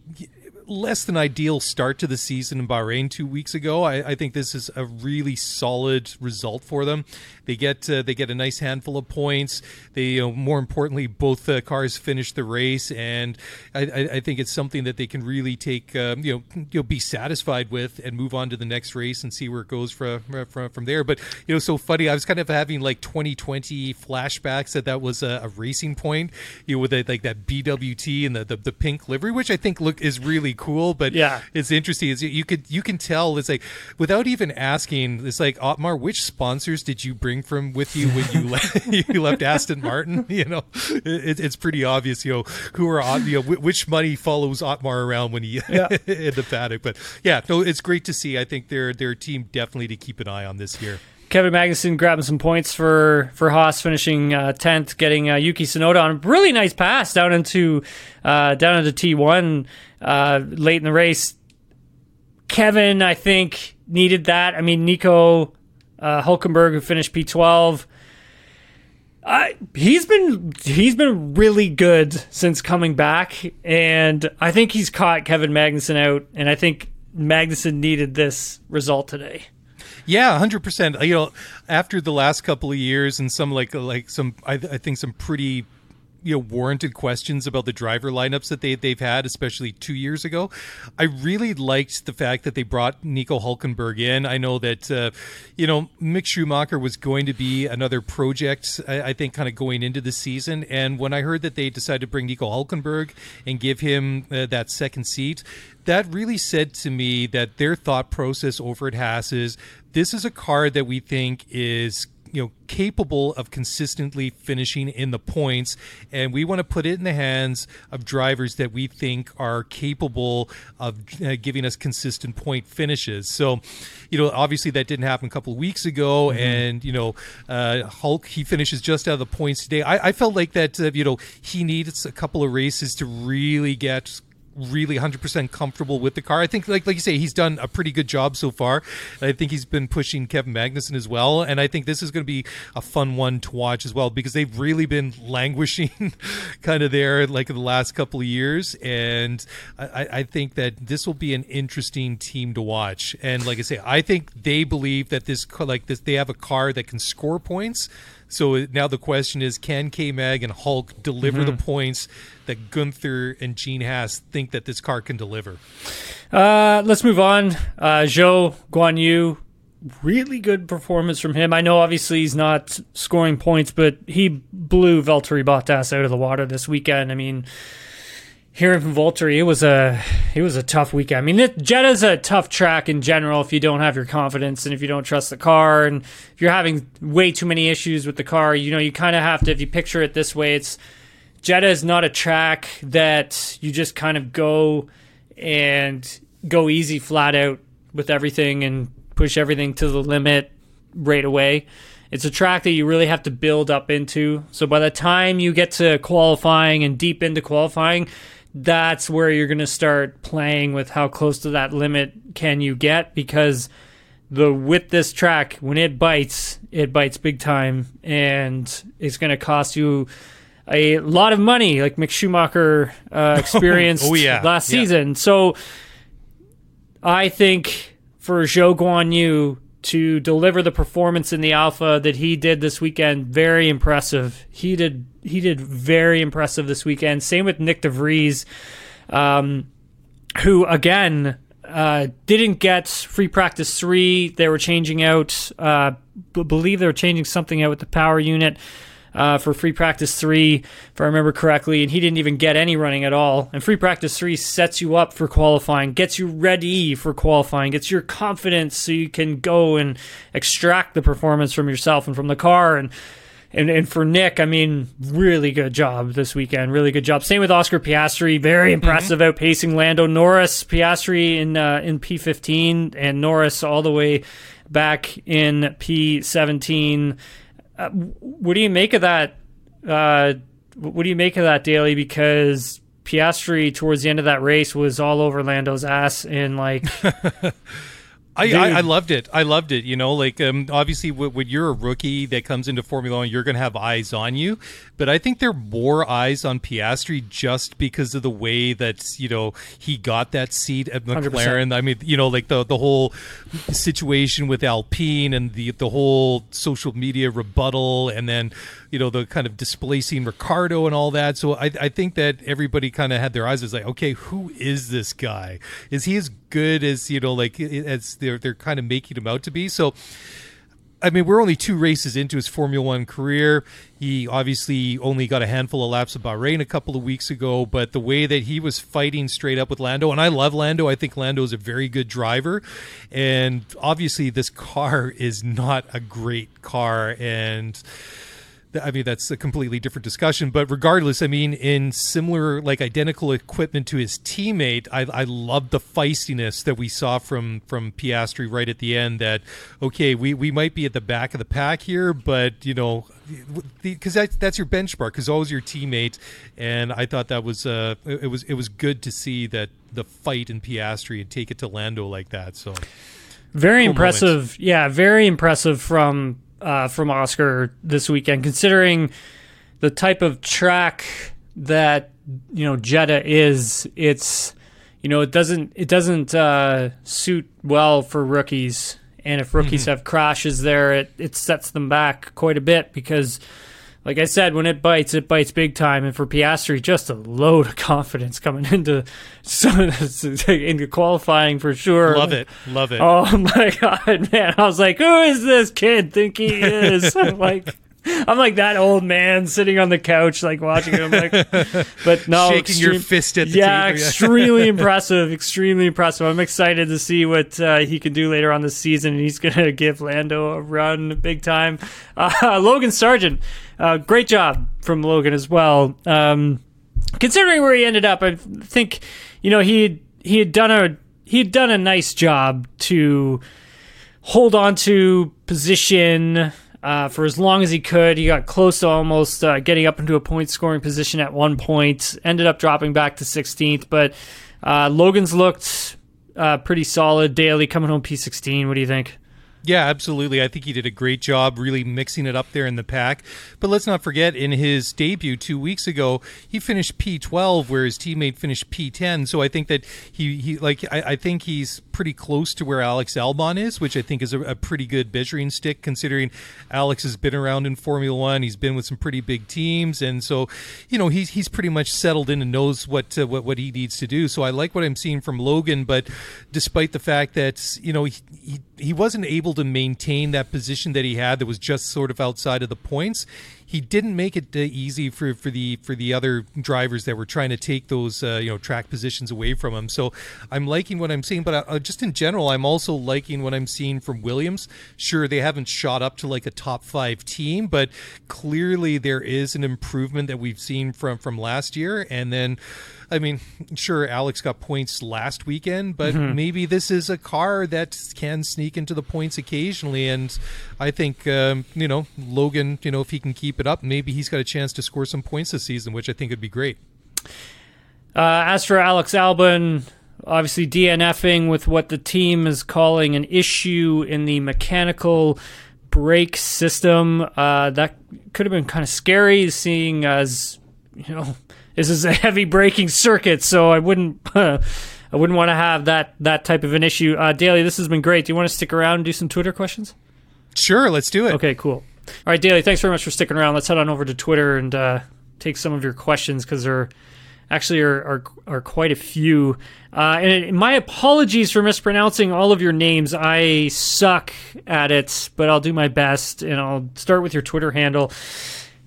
less than ideal start to the season in Bahrain two weeks ago. I, I think this is a really solid result for them. They get uh, they get a nice handful of points. They, you know, more importantly, both uh, cars finish the race, and I, I, think it's something that they can really take, um, you know, you know, be satisfied with and move on to the next race and see where it goes from from, from there. But you know, so funny. I was kind of having like 2020 flashbacks that that was a, a racing point, you know, with like that BWT and the, the, the pink livery, which I think look is really cool. But yeah, it's interesting. Is you could you can tell it's like without even asking, it's like Otmar, which sponsors did you bring from with you when you left you left Aston Martin? You know, it, it's pretty obvious. You know who are you know which money follows Otmar around when he yeah. in the paddock. But yeah, no, it's great to see. I think they're they're a team definitely to keep an eye on this year. Kevin Magnussen grabbing some points for for Haas, finishing uh, tenth, getting uh, Yuki Tsunoda on a really nice pass down into uh, down into T one uh, late in the race. Kevin, I think, needed that. I mean, Nico uh, Hulkenberg, who finished P twelve. Uh, he's been he's been really good since coming back, and I think he's caught Kevin Magnussen out, and I think Magnussen needed this result today. Yeah, hundred percent. You know, after the last couple of years and some like like some I, I think some pretty you know warranted questions about the driver lineups that they they've had, especially two years ago. I really liked the fact that they brought Nico Hulkenberg in. I know that uh, you know Mick Schumacher was going to be another project. I, I think kind of going into the season, and when I heard that they decided to bring Nico Hulkenberg and give him uh, that second seat, that really said to me that their thought process over at Haas is this is a car that we think is you know capable of consistently finishing in the points. And we want to put it in the hands of drivers that we think are capable of uh, giving us consistent point finishes. So you know obviously that didn't happen a couple of weeks ago mm-hmm. and you know uh, hulk he finishes just out of the points today. I, I felt like that uh, you know he needs a couple of races to really get really 100% comfortable with the car. I think, like like you say, he's done a pretty good job so far. I think he's been pushing Kevin Magnussen as well, and I think this is going to be a fun one to watch as well because they've really been languishing, kind of there like in the last couple of years, and I, I think that this will be an interesting team to watch. And like I say, I think they believe that this like this they have a car that can score points. So now the question is, can K Mag and Hulk deliver mm-hmm. the points that Gunther and Gene Haas think that this car can deliver? Uh, let's move on. Uh, Zhou Guan Yu, really good performance from him. I know obviously he's not scoring points, but he blew Valtteri Bottas out of the water this weekend. I mean, hearing from Valtteri, it was a it was a tough weekend. I mean, it, Jeddah's a tough track in general if you don't have your confidence and if you don't trust the car and if you're having way too many issues with the car. You know, you kind of have to. If you picture it this way, it's Jeddah is not a track that you just kind of go and go easy flat out with everything and push everything to the limit right away. It's a track that you really have to build up into. So by the time you get to qualifying and deep into qualifying, that's where you're going to start playing with how close to that limit can you get because the with this track when it bites it bites big time and it's going to cost you a lot of money like Mick Schumacher uh, experienced oh, yeah. last yeah. season so I think for Zhou Guan Yu to deliver the performance in the Alfa that he did this weekend very impressive he did he did very impressive this weekend same with Nick de Vries um, who again uh, didn't get free practice three they were changing out uh, b- believe they were changing something out with the power unit uh, for free practice three, if I remember correctly, and he didn't even get any running at all. And free practice three sets you up for qualifying, gets you ready for qualifying, gets your confidence so you can go and extract the performance from yourself and from the car. And and, and for Nick, I mean, really good job this weekend. Really good job. Same with Oscar Piastri. Very mm-hmm. impressive mm-hmm. outpacing Lando Norris. Piastri in uh, in P15 and Norris all the way back in P17. uh, what do you make of that? Uh, what do you make of that, Dailey? Because Piastri towards the end of that race was all over Lando's ass in like I, I, I, loved it. I loved it. You know, like um, obviously when, when, you're a rookie that comes into Formula One, you're going to have eyes on you. But I think there are more eyes on Piastri just because of the way that you know he got that seat at McLaren. 100%. I mean, you know, like the the whole situation with Alpine and the the whole social media rebuttal, and then you know the kind of displacing Ricciardo and all that. So I, I think that everybody kind of had their eyes was like, okay, who is this guy? Is he as good as you know, like as they're they're kind of making him out to be? So. I mean, we're only two races into his Formula One career. He obviously only got a handful of laps of Bahrain a couple of weeks ago, but the way that he was fighting straight up with Lando, and I love Lando. I think Lando is a very good driver. And obviously, this car is not a great car. And I mean, that's a completely different discussion. But regardless, I mean, in similar, like identical equipment to his teammate, I, I love the feistiness that we saw from from Piastri right at the end. That okay, we, we might be at the back of the pack here, but you know, because that, that's your benchmark, because always your teammate. And I thought that was uh, it was it was good to see that the fight in Piastri and take it to Lando like that. So very cool impressive, yeah, very impressive from uh, from Oscar this weekend, considering the type of track that you know Jeddah is. It's you know it doesn't it doesn't uh, suit well for rookies, and if rookies mm-hmm. have crashes there, it it sets them back quite a bit because like I said, when it bites, it bites big time. And for Piastri, just a load of confidence coming into into qualifying for sure. Love it, love it. Oh my god, man! I was like, who is this kid? Think he is like. I'm like that old man sitting on the couch, like watching him, like, but no, shaking extreme, your fist at the yeah, TV. extremely impressive, extremely impressive. I'm excited to see what uh, he can do later on this season, and he's gonna give Lando a run big time. Uh, Logan Sargent, uh, great job from Logan as well. Um, considering where he ended up, I think you know he he had done a he had done a nice job to hold on to position uh, for as long as he could. He got close to almost uh, getting up into a point scoring position at one point. Ended up dropping back to 16th, but uh, Logan's looked uh, pretty solid. Dailey coming home P16. What do you think? Yeah, absolutely. I think he did a great job really mixing it up there in the pack. But let's not forget, in his debut two weeks ago, he finished P12, where his teammate finished P10. So I think that he, he like, I, I think he's pretty close to where Alex Albon is, which I think is a, a, pretty good measuring stick considering Alex has been around in Formula One. He's been with some pretty big teams, and so you know he's he's pretty much settled in and knows what uh, what what he needs to do. So I like what I'm seeing from Logan, but despite the fact that you know he, he he wasn't able to maintain that position that he had that was just sort of outside of the points he didn't make it uh, easy for, for the for the other drivers that were trying to take those uh, you know track positions away from him. So I'm liking what I'm seeing, but uh, just in general, I'm also liking what I'm seeing from Williams. Sure, they haven't shot up to like a top five team, but clearly there is an improvement that we've seen from from last year, and then. I mean, sure, Alex got points last weekend, but mm-hmm. maybe this is a car that can sneak into the points occasionally. And I think, um, you know, Logan, you know, if he can keep it up, maybe he's got a chance to score some points this season, which I think would be great. Uh, as for Alex Albon, obviously DNFing with what the team is calling an issue in the mechanical brake system. Uh, that could have been kind of scary, seeing as you know this is a heavy braking circuit, so I wouldn't. Uh, I wouldn't want to have that that type of an issue. Uh, Dailey, this has been great. Do you want to stick around and do some Twitter questions? Sure, let's do it. Okay, cool. All right, Dailey, thanks very much for sticking around. Let's head on over to Twitter and uh, take some of your questions because there actually are, are, are quite a few. Uh, and my apologies for mispronouncing all of your names. I suck at it, but I'll do my best. And I'll start with your Twitter handle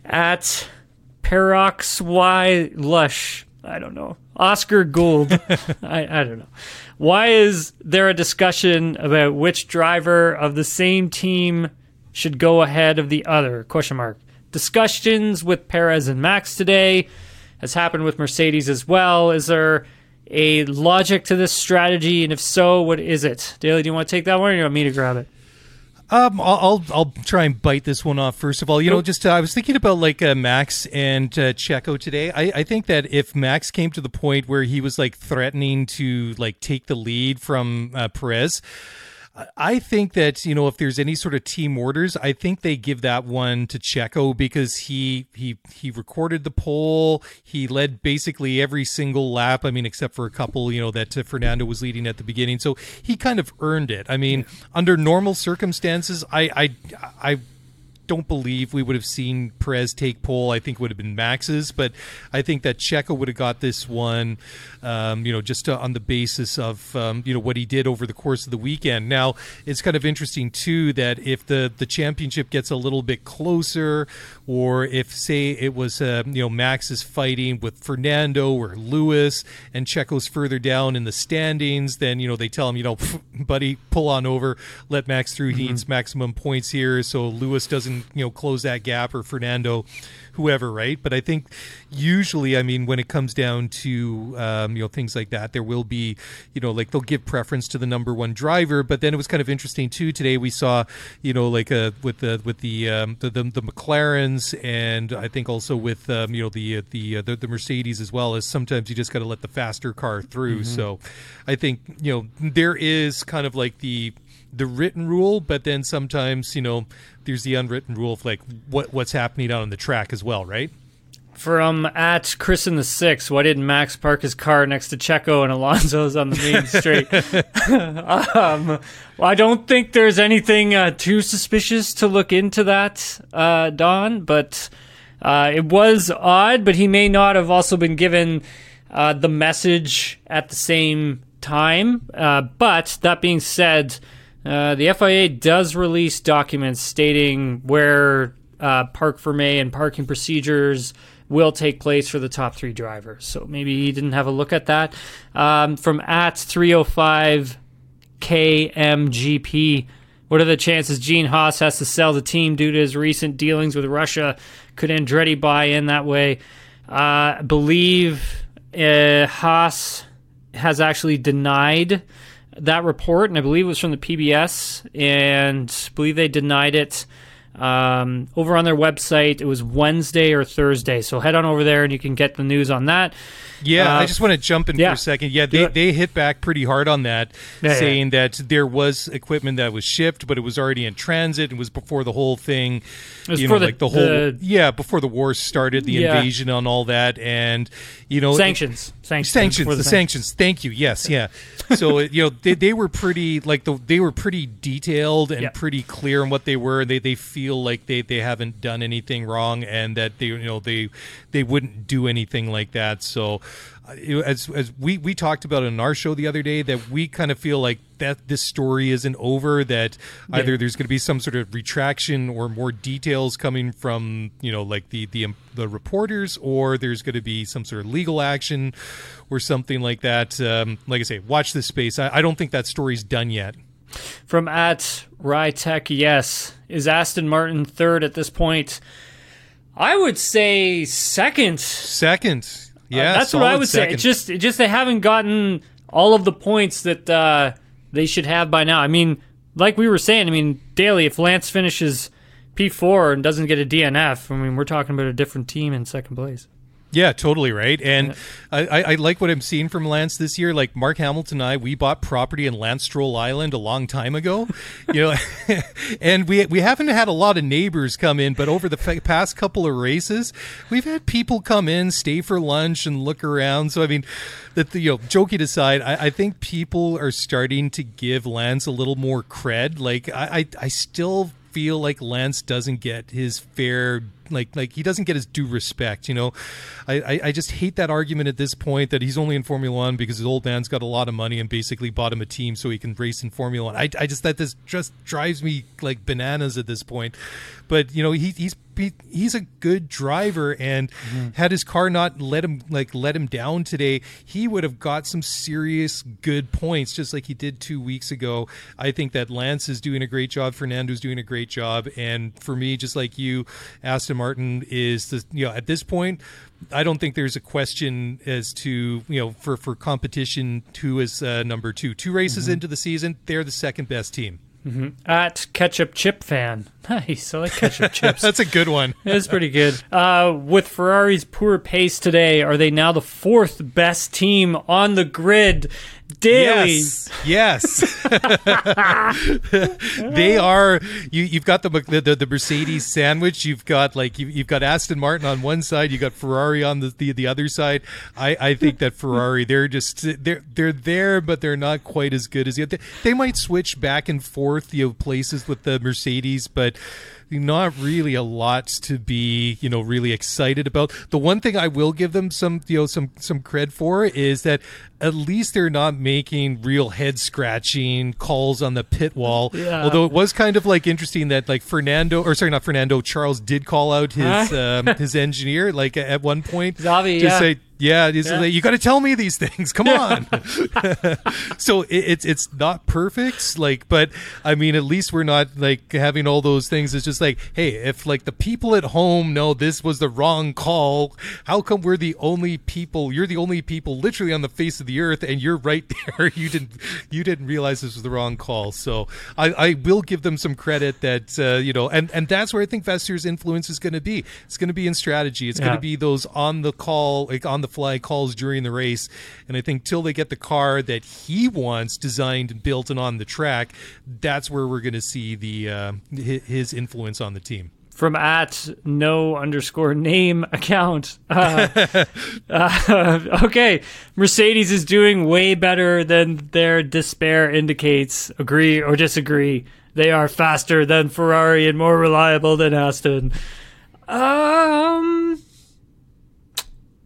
at Peroxy Lush. I don't know. Oscar Gould. I, I don't know. Why is there a discussion about which driver of the same team should go ahead of the other? Question mark. Discussions with Perez and Max today has happened with Mercedes as well. Is there a logic to this strategy? And if so, what is it? Dailey, do you want to take that one or do you want me to grab it? Um, I'll, I'll, I'll try and bite this one off. First of all, you know, just uh, I was thinking about like uh, Max and uh, Checo today. I, I think that if Max came to the point where he was like threatening to like take the lead from uh, Perez, I think that you know if there's any sort of team orders, I think they give that one to Checo because he he he recorded the pole. He led basically every single lap. I mean, except for a couple, you know, that uh, Fernando was leading at the beginning. So he kind of earned it. I mean, under normal circumstances, I I I don't believe we would have seen Perez take pole. I think would have been Max's, but I think that Checo would have got this one, um, you know, just uh, on the basis of um, you know what he did over the course of the weekend. Now it's kind of interesting too that if the the championship gets a little bit closer, or if say it was uh, you know Max is fighting with Fernando or Lewis, and Checo's further down in the standings, then you know they tell him you know, buddy, pull on over, let Max through. He mm-hmm. needs maximum points here, so Lewis doesn't you know close that gap or Fernando, whoever, right? But I think usually, I mean, when it comes down to um, you know things like that, there will be you know like they'll give preference to the number one driver. But then it was kind of interesting too. Today we saw you know like uh, with the with the, um, the, the the McLarens and I think also with um, you know the uh, the, uh, the, the Mercedes as well as sometimes you just got to let the faster car through. Mm-hmm. So I think you know there is kind of like the the written rule, but then sometimes you know there's the unwritten rule of like what what's happening out on the track as well, right? From at Chris in the six, why didn't Max park his car next to Checo and Alonso's on the main street? um, well, I don't think there's anything uh, too suspicious to look into that, uh, Don. But uh, it was odd. But he may not have also been given uh, the message at the same time. Uh, but that being said uh, the FIA does release documents stating where uh, parc fermé and parking procedures will take place for the top three drivers. So maybe he didn't have a look at that. Um, from at 305 KMGP, what are the chances Gene Haas has to sell the team due to his recent dealings with Russia? Could Andretti buy in that way? Uh, I believe uh, Haas has actually denied that report, and I believe it was from the PBS, and I believe they denied it. Um, over on their website, it was Wednesday or Thursday. So head on over there and you can get the news on that. Yeah, uh, I just want to jump in yeah. for a second. Yeah, they, they hit back pretty hard on that, yeah, saying yeah. that there was equipment that was shipped, but it was already in transit. It was before the whole thing, you know, the, like the whole the, yeah, before the war started, the invasion on all that, and you know, sanctions, sanctions, sanctions, the, sanctions. sanctions. Thank you. Yes, yeah. so uh, you know, they, they were pretty like the they were pretty detailed and pretty clear on what they were. They they feel like they they haven't done anything wrong and that they you know they they wouldn't do anything like that. So as as we we talked about in our show the other day that we kind of feel like that this story isn't over that yeah. either there's going to be some sort of retraction or more details coming from you know like the the the reporters or there's going to be some sort of legal action or something like that um, like i say watch this space I, I don't think that story's done yet from at Rytech, yes. Is Aston Martin third at this point? I would say second. Second. Uh, yeah, that's what I would second. say. It's just, just they haven't gotten all of the points that uh, they should have by now. I mean, like we were saying, I mean, Dailey if Lance finishes P4 and doesn't get a DNF, I mean, we're talking about a different team in second place. Yeah, totally right. And yeah. I, I, like what I'm seeing from Lance this year. Like Mark Hamilton and I, we bought property in Lance Stroll Island a long time ago, you know, and we we haven't had a lot of neighbors come in, but over the past couple of races, we've had people come in, stay for lunch, and look around. So I mean, that you know, joking aside, I, I think people are starting to give Lance a little more cred. Like I, I, I still feel like Lance doesn't get his fair like like he doesn't get his due respect. You know, I, I, I just hate that argument at this point that he's only in Formula One because his old man's got a lot of money and basically bought him a team so he can race in Formula One. I, I just that this just drives me like bananas at this point. But you know he, he's he, he's a good driver and mm-hmm. had his car not let him like let him down today he would have got some serious good points just like he did two weeks ago i think that lance is doing a great job fernando's doing a great job and for me just like you aston martin is the you know at this point I don't think there's a question as to you know for for competition who is uh, number two. Two races mm-hmm. into the season, they're the second best team. At ketchup chip fan. Nice. I like ketchup chips. That's a good one. It's pretty good. Uh, with Ferrari's poor pace today, are they now the fourth best team on the grid Dailey? Yes, yes. they are. You, you've got the, the the Mercedes sandwich. You've got like you, you've got Aston Martin on one side. You got Ferrari on the, the the other side. I I think that Ferrari they're just they're they're there, but they're not quite as good as yet. other. They might switch back and forth you know places with the Mercedes, but not really a lot to be you know really excited about. The one thing I will give them some you know some some cred for is that at least they're not making real head scratching calls on the pit wall. Yeah. Although it was kind of like interesting that like Fernando or sorry not Fernando Charles did call out his um, his engineer like at one point just yeah. say yeah, Yeah. like, you got to tell me these things. Come on. so it, it's it's not perfect, like, but I mean, at least we're not like having all those things. It's just like, hey, if like the people at home know this was the wrong call, how come we're the only people? You're the only people, literally on the face of the earth, and you're right there. You didn't you didn't realize this was the wrong call. So I, I will give them some credit that uh, you know, and and that's where I think Vasseur's influence is going to be. It's going to be in strategy. It's going to be those on the call, like on the fly calls during the race. And I think till they get the car that he wants designed and built and on the track, that's where we're going to see the uh, his influence on the team. From at no underscore name account. Uh, uh, okay, Mercedes is doing way better than their despair indicates. Agree or disagree? They are faster than Ferrari and more reliable than Aston. Um.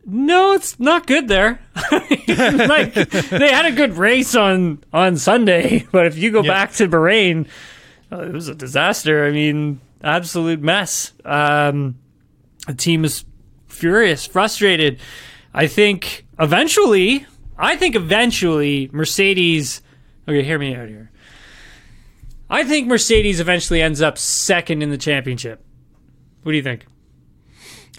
No, it's not good there. like they had a good race on on Sunday, but if you go Yeah. back to Bahrain, uh, it was a disaster. I mean, absolute mess. Um, the team is furious, frustrated. I think eventually, I think eventually Mercedes. Okay, hear me out here. I think Mercedes eventually ends up second in the championship. What do you think?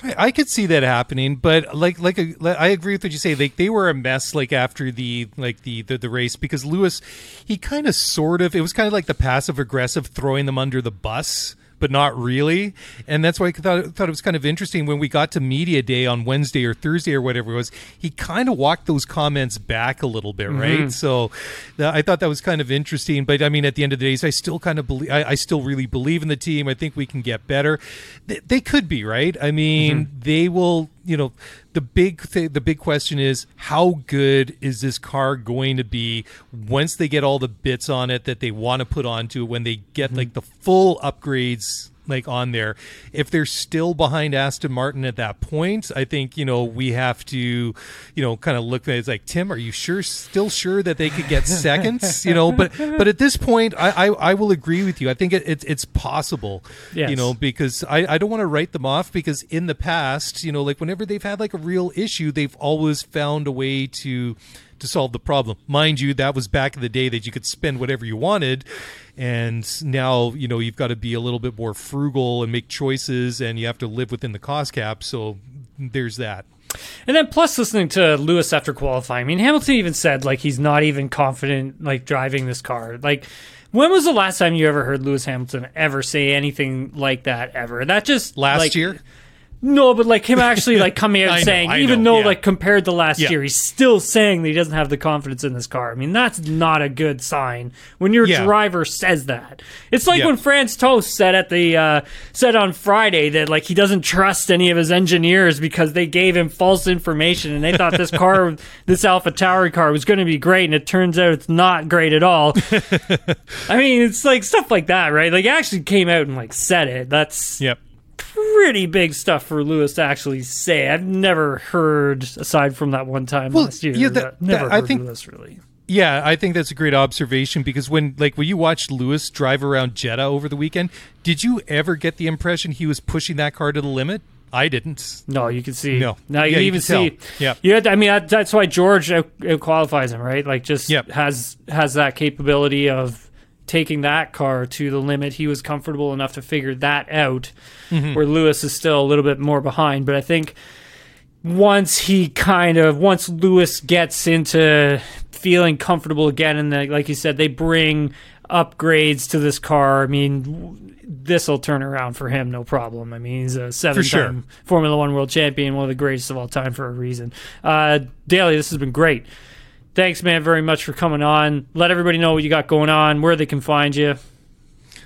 I, I could see that happening, but like like a, like- I agree with what you say. Like they were a mess like after the like the the, the race because Lewis he kind of sort of it was kind of like the passive aggressive throwing them under the bus. But not really, and that's why I thought, thought it was kind of interesting when we got to media day on Wednesday or Thursday or whatever it was. He kind of walked those comments back a little bit, right? So uh, I thought that was kind of interesting. But I mean, at the end of the day, I still kind of believe. I, I still really believe in the team. I think we can get better. They, they could be right. I mean, they will. You know, the big th- the big question is how good is this car going to be once they get all the bits on it that they want to put onto it when they get mm-hmm. like the full upgrades like on there. If they're still behind Aston Martin at that point, I think you know we have to, you know, kind of look at it. It's like Tim, are you sure, still sure that they could get seconds? you know, but but at this point, I I, I will agree with you. I think it, it it's possible. Yes. You know, because I I don't want to write them off because in the past, you know, like whenever they've had like a real issue, they've always found a way to to solve the problem. Mind you, that was back in the day that you could spend whatever you wanted. And now, you know, you've got to be a little bit more frugal and make choices and you have to live within the cost cap. So there's that. And then plus listening to Lewis after qualifying. I mean, Hamilton even said like he's not even confident like driving this car. Like when was the last time you ever heard Lewis Hamilton ever say anything like that ever? That just Last like- year? No, but like him actually like coming out and saying, I even know, though yeah. like compared to last Yeah. year, he's still saying that he doesn't have the confidence in this car. I mean, that's not a good sign when your Yeah. driver says that. It's like when Franz Tost said at the uh, said on Friday that like he doesn't trust any of his engineers because they gave him false information and they thought this car, this AlphaTauri car, was going to be great, and it turns out it's not great at all. I mean, it's like stuff like that, right? Like, he actually came out and like said it. That's Yep. Pretty big stuff for Lewis to actually say. I've never heard, aside from that one time Well, last year, yeah, that- never that- I think- Lewis really. Yeah, I think that's a great observation because when like when you watched Lewis drive around Jeddah over the weekend, did you ever get the impression he was pushing that car to the limit? I didn't. No, you can see. No. now you Yeah, can you even can tell. see. Yeah. you I mean, that, that's why George out, out qualifies him, right? Like, just Yep. has has that capability of taking that car to the limit. He was comfortable enough to figure that out, Mm-hmm. where Lewis is still a little bit more behind. But I think once he kind of once Lewis gets into feeling comfortable again, and the, like you said, they bring upgrades to this car, I mean, this will turn around for him, no problem. I mean, he's a seven-time sure. Formula One world champion, one of the greatest of all time for a reason. Uh, Dailey, this has been great. Thanks, man, very much for coming on. Let everybody know what you got going on, where they can find you.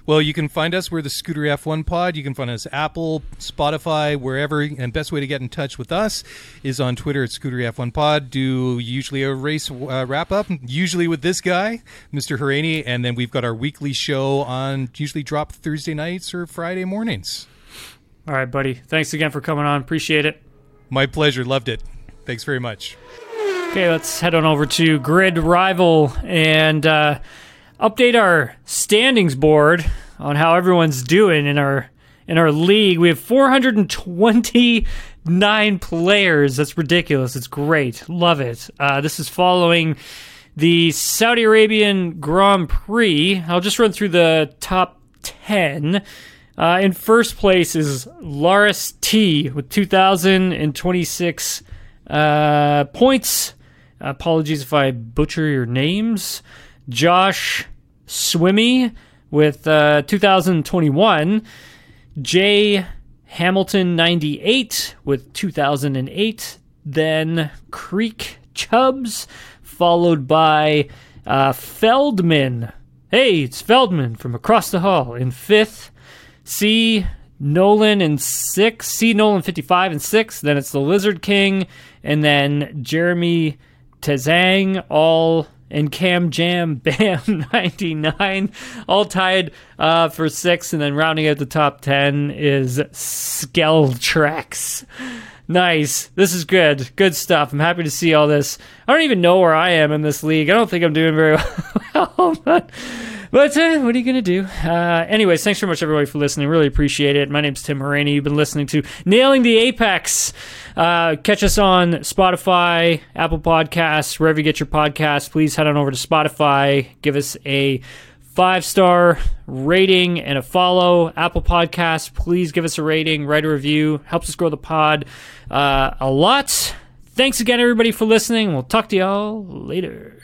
Well, you can find us. We're the Scuderia F1 Pod. You can find us Apple, Spotify, wherever. And best way to get in touch with us is on Twitter at Scuderia F1 Pod. Do usually a race uh, wrap up, usually with this guy, Mr. Hauraney, and then we've got our weekly show on usually drop Thursday nights or Friday mornings. All right, buddy. Thanks again for coming on. Appreciate it. My pleasure. Loved it. Thanks very much. Okay, let's head on over to GridRival and uh, update our standings board on how everyone's doing in our in our league. We have 429 players. That's ridiculous. It's great. Love it. Uh, this is following the Saudi Arabian Grand Prix. I'll just run through the top 10. Uh, in first place is Laris T with 2,026 uh, points. Apologies if I butcher your names. Josh Swimmy with uh, 2021. Jay Hamilton 98 with 2008. Then Creek Chubbs, followed by uh, Feldman. Hey, it's Feldman from across the hall in fifth. C. Nolan in six. C. Nolan 55 and six. Then it's the Lizard King. And then Jeremy Tazang, all and Cam Jam Bam 99, all tied uh, for six. And then rounding out the top 10 is Skeltrax. Nice. This is good. Good stuff. I'm happy to see all this. I don't even know where I am in this league. I don't think I'm doing very well, but. But uh, what are you going to do? Uh, anyways, thanks very much, everybody, for listening. Really appreciate it. My name's Tim Hauraney. You've been listening to Nailing the Apex. Uh, catch us on Spotify, Apple Podcasts, wherever you get your podcasts. Please head on over to Spotify. Give us a five star rating and a follow. Apple Podcasts, please give us a rating, write a review. Helps us grow the pod uh, a lot. Thanks again, everybody, for listening. We'll talk to y'all later.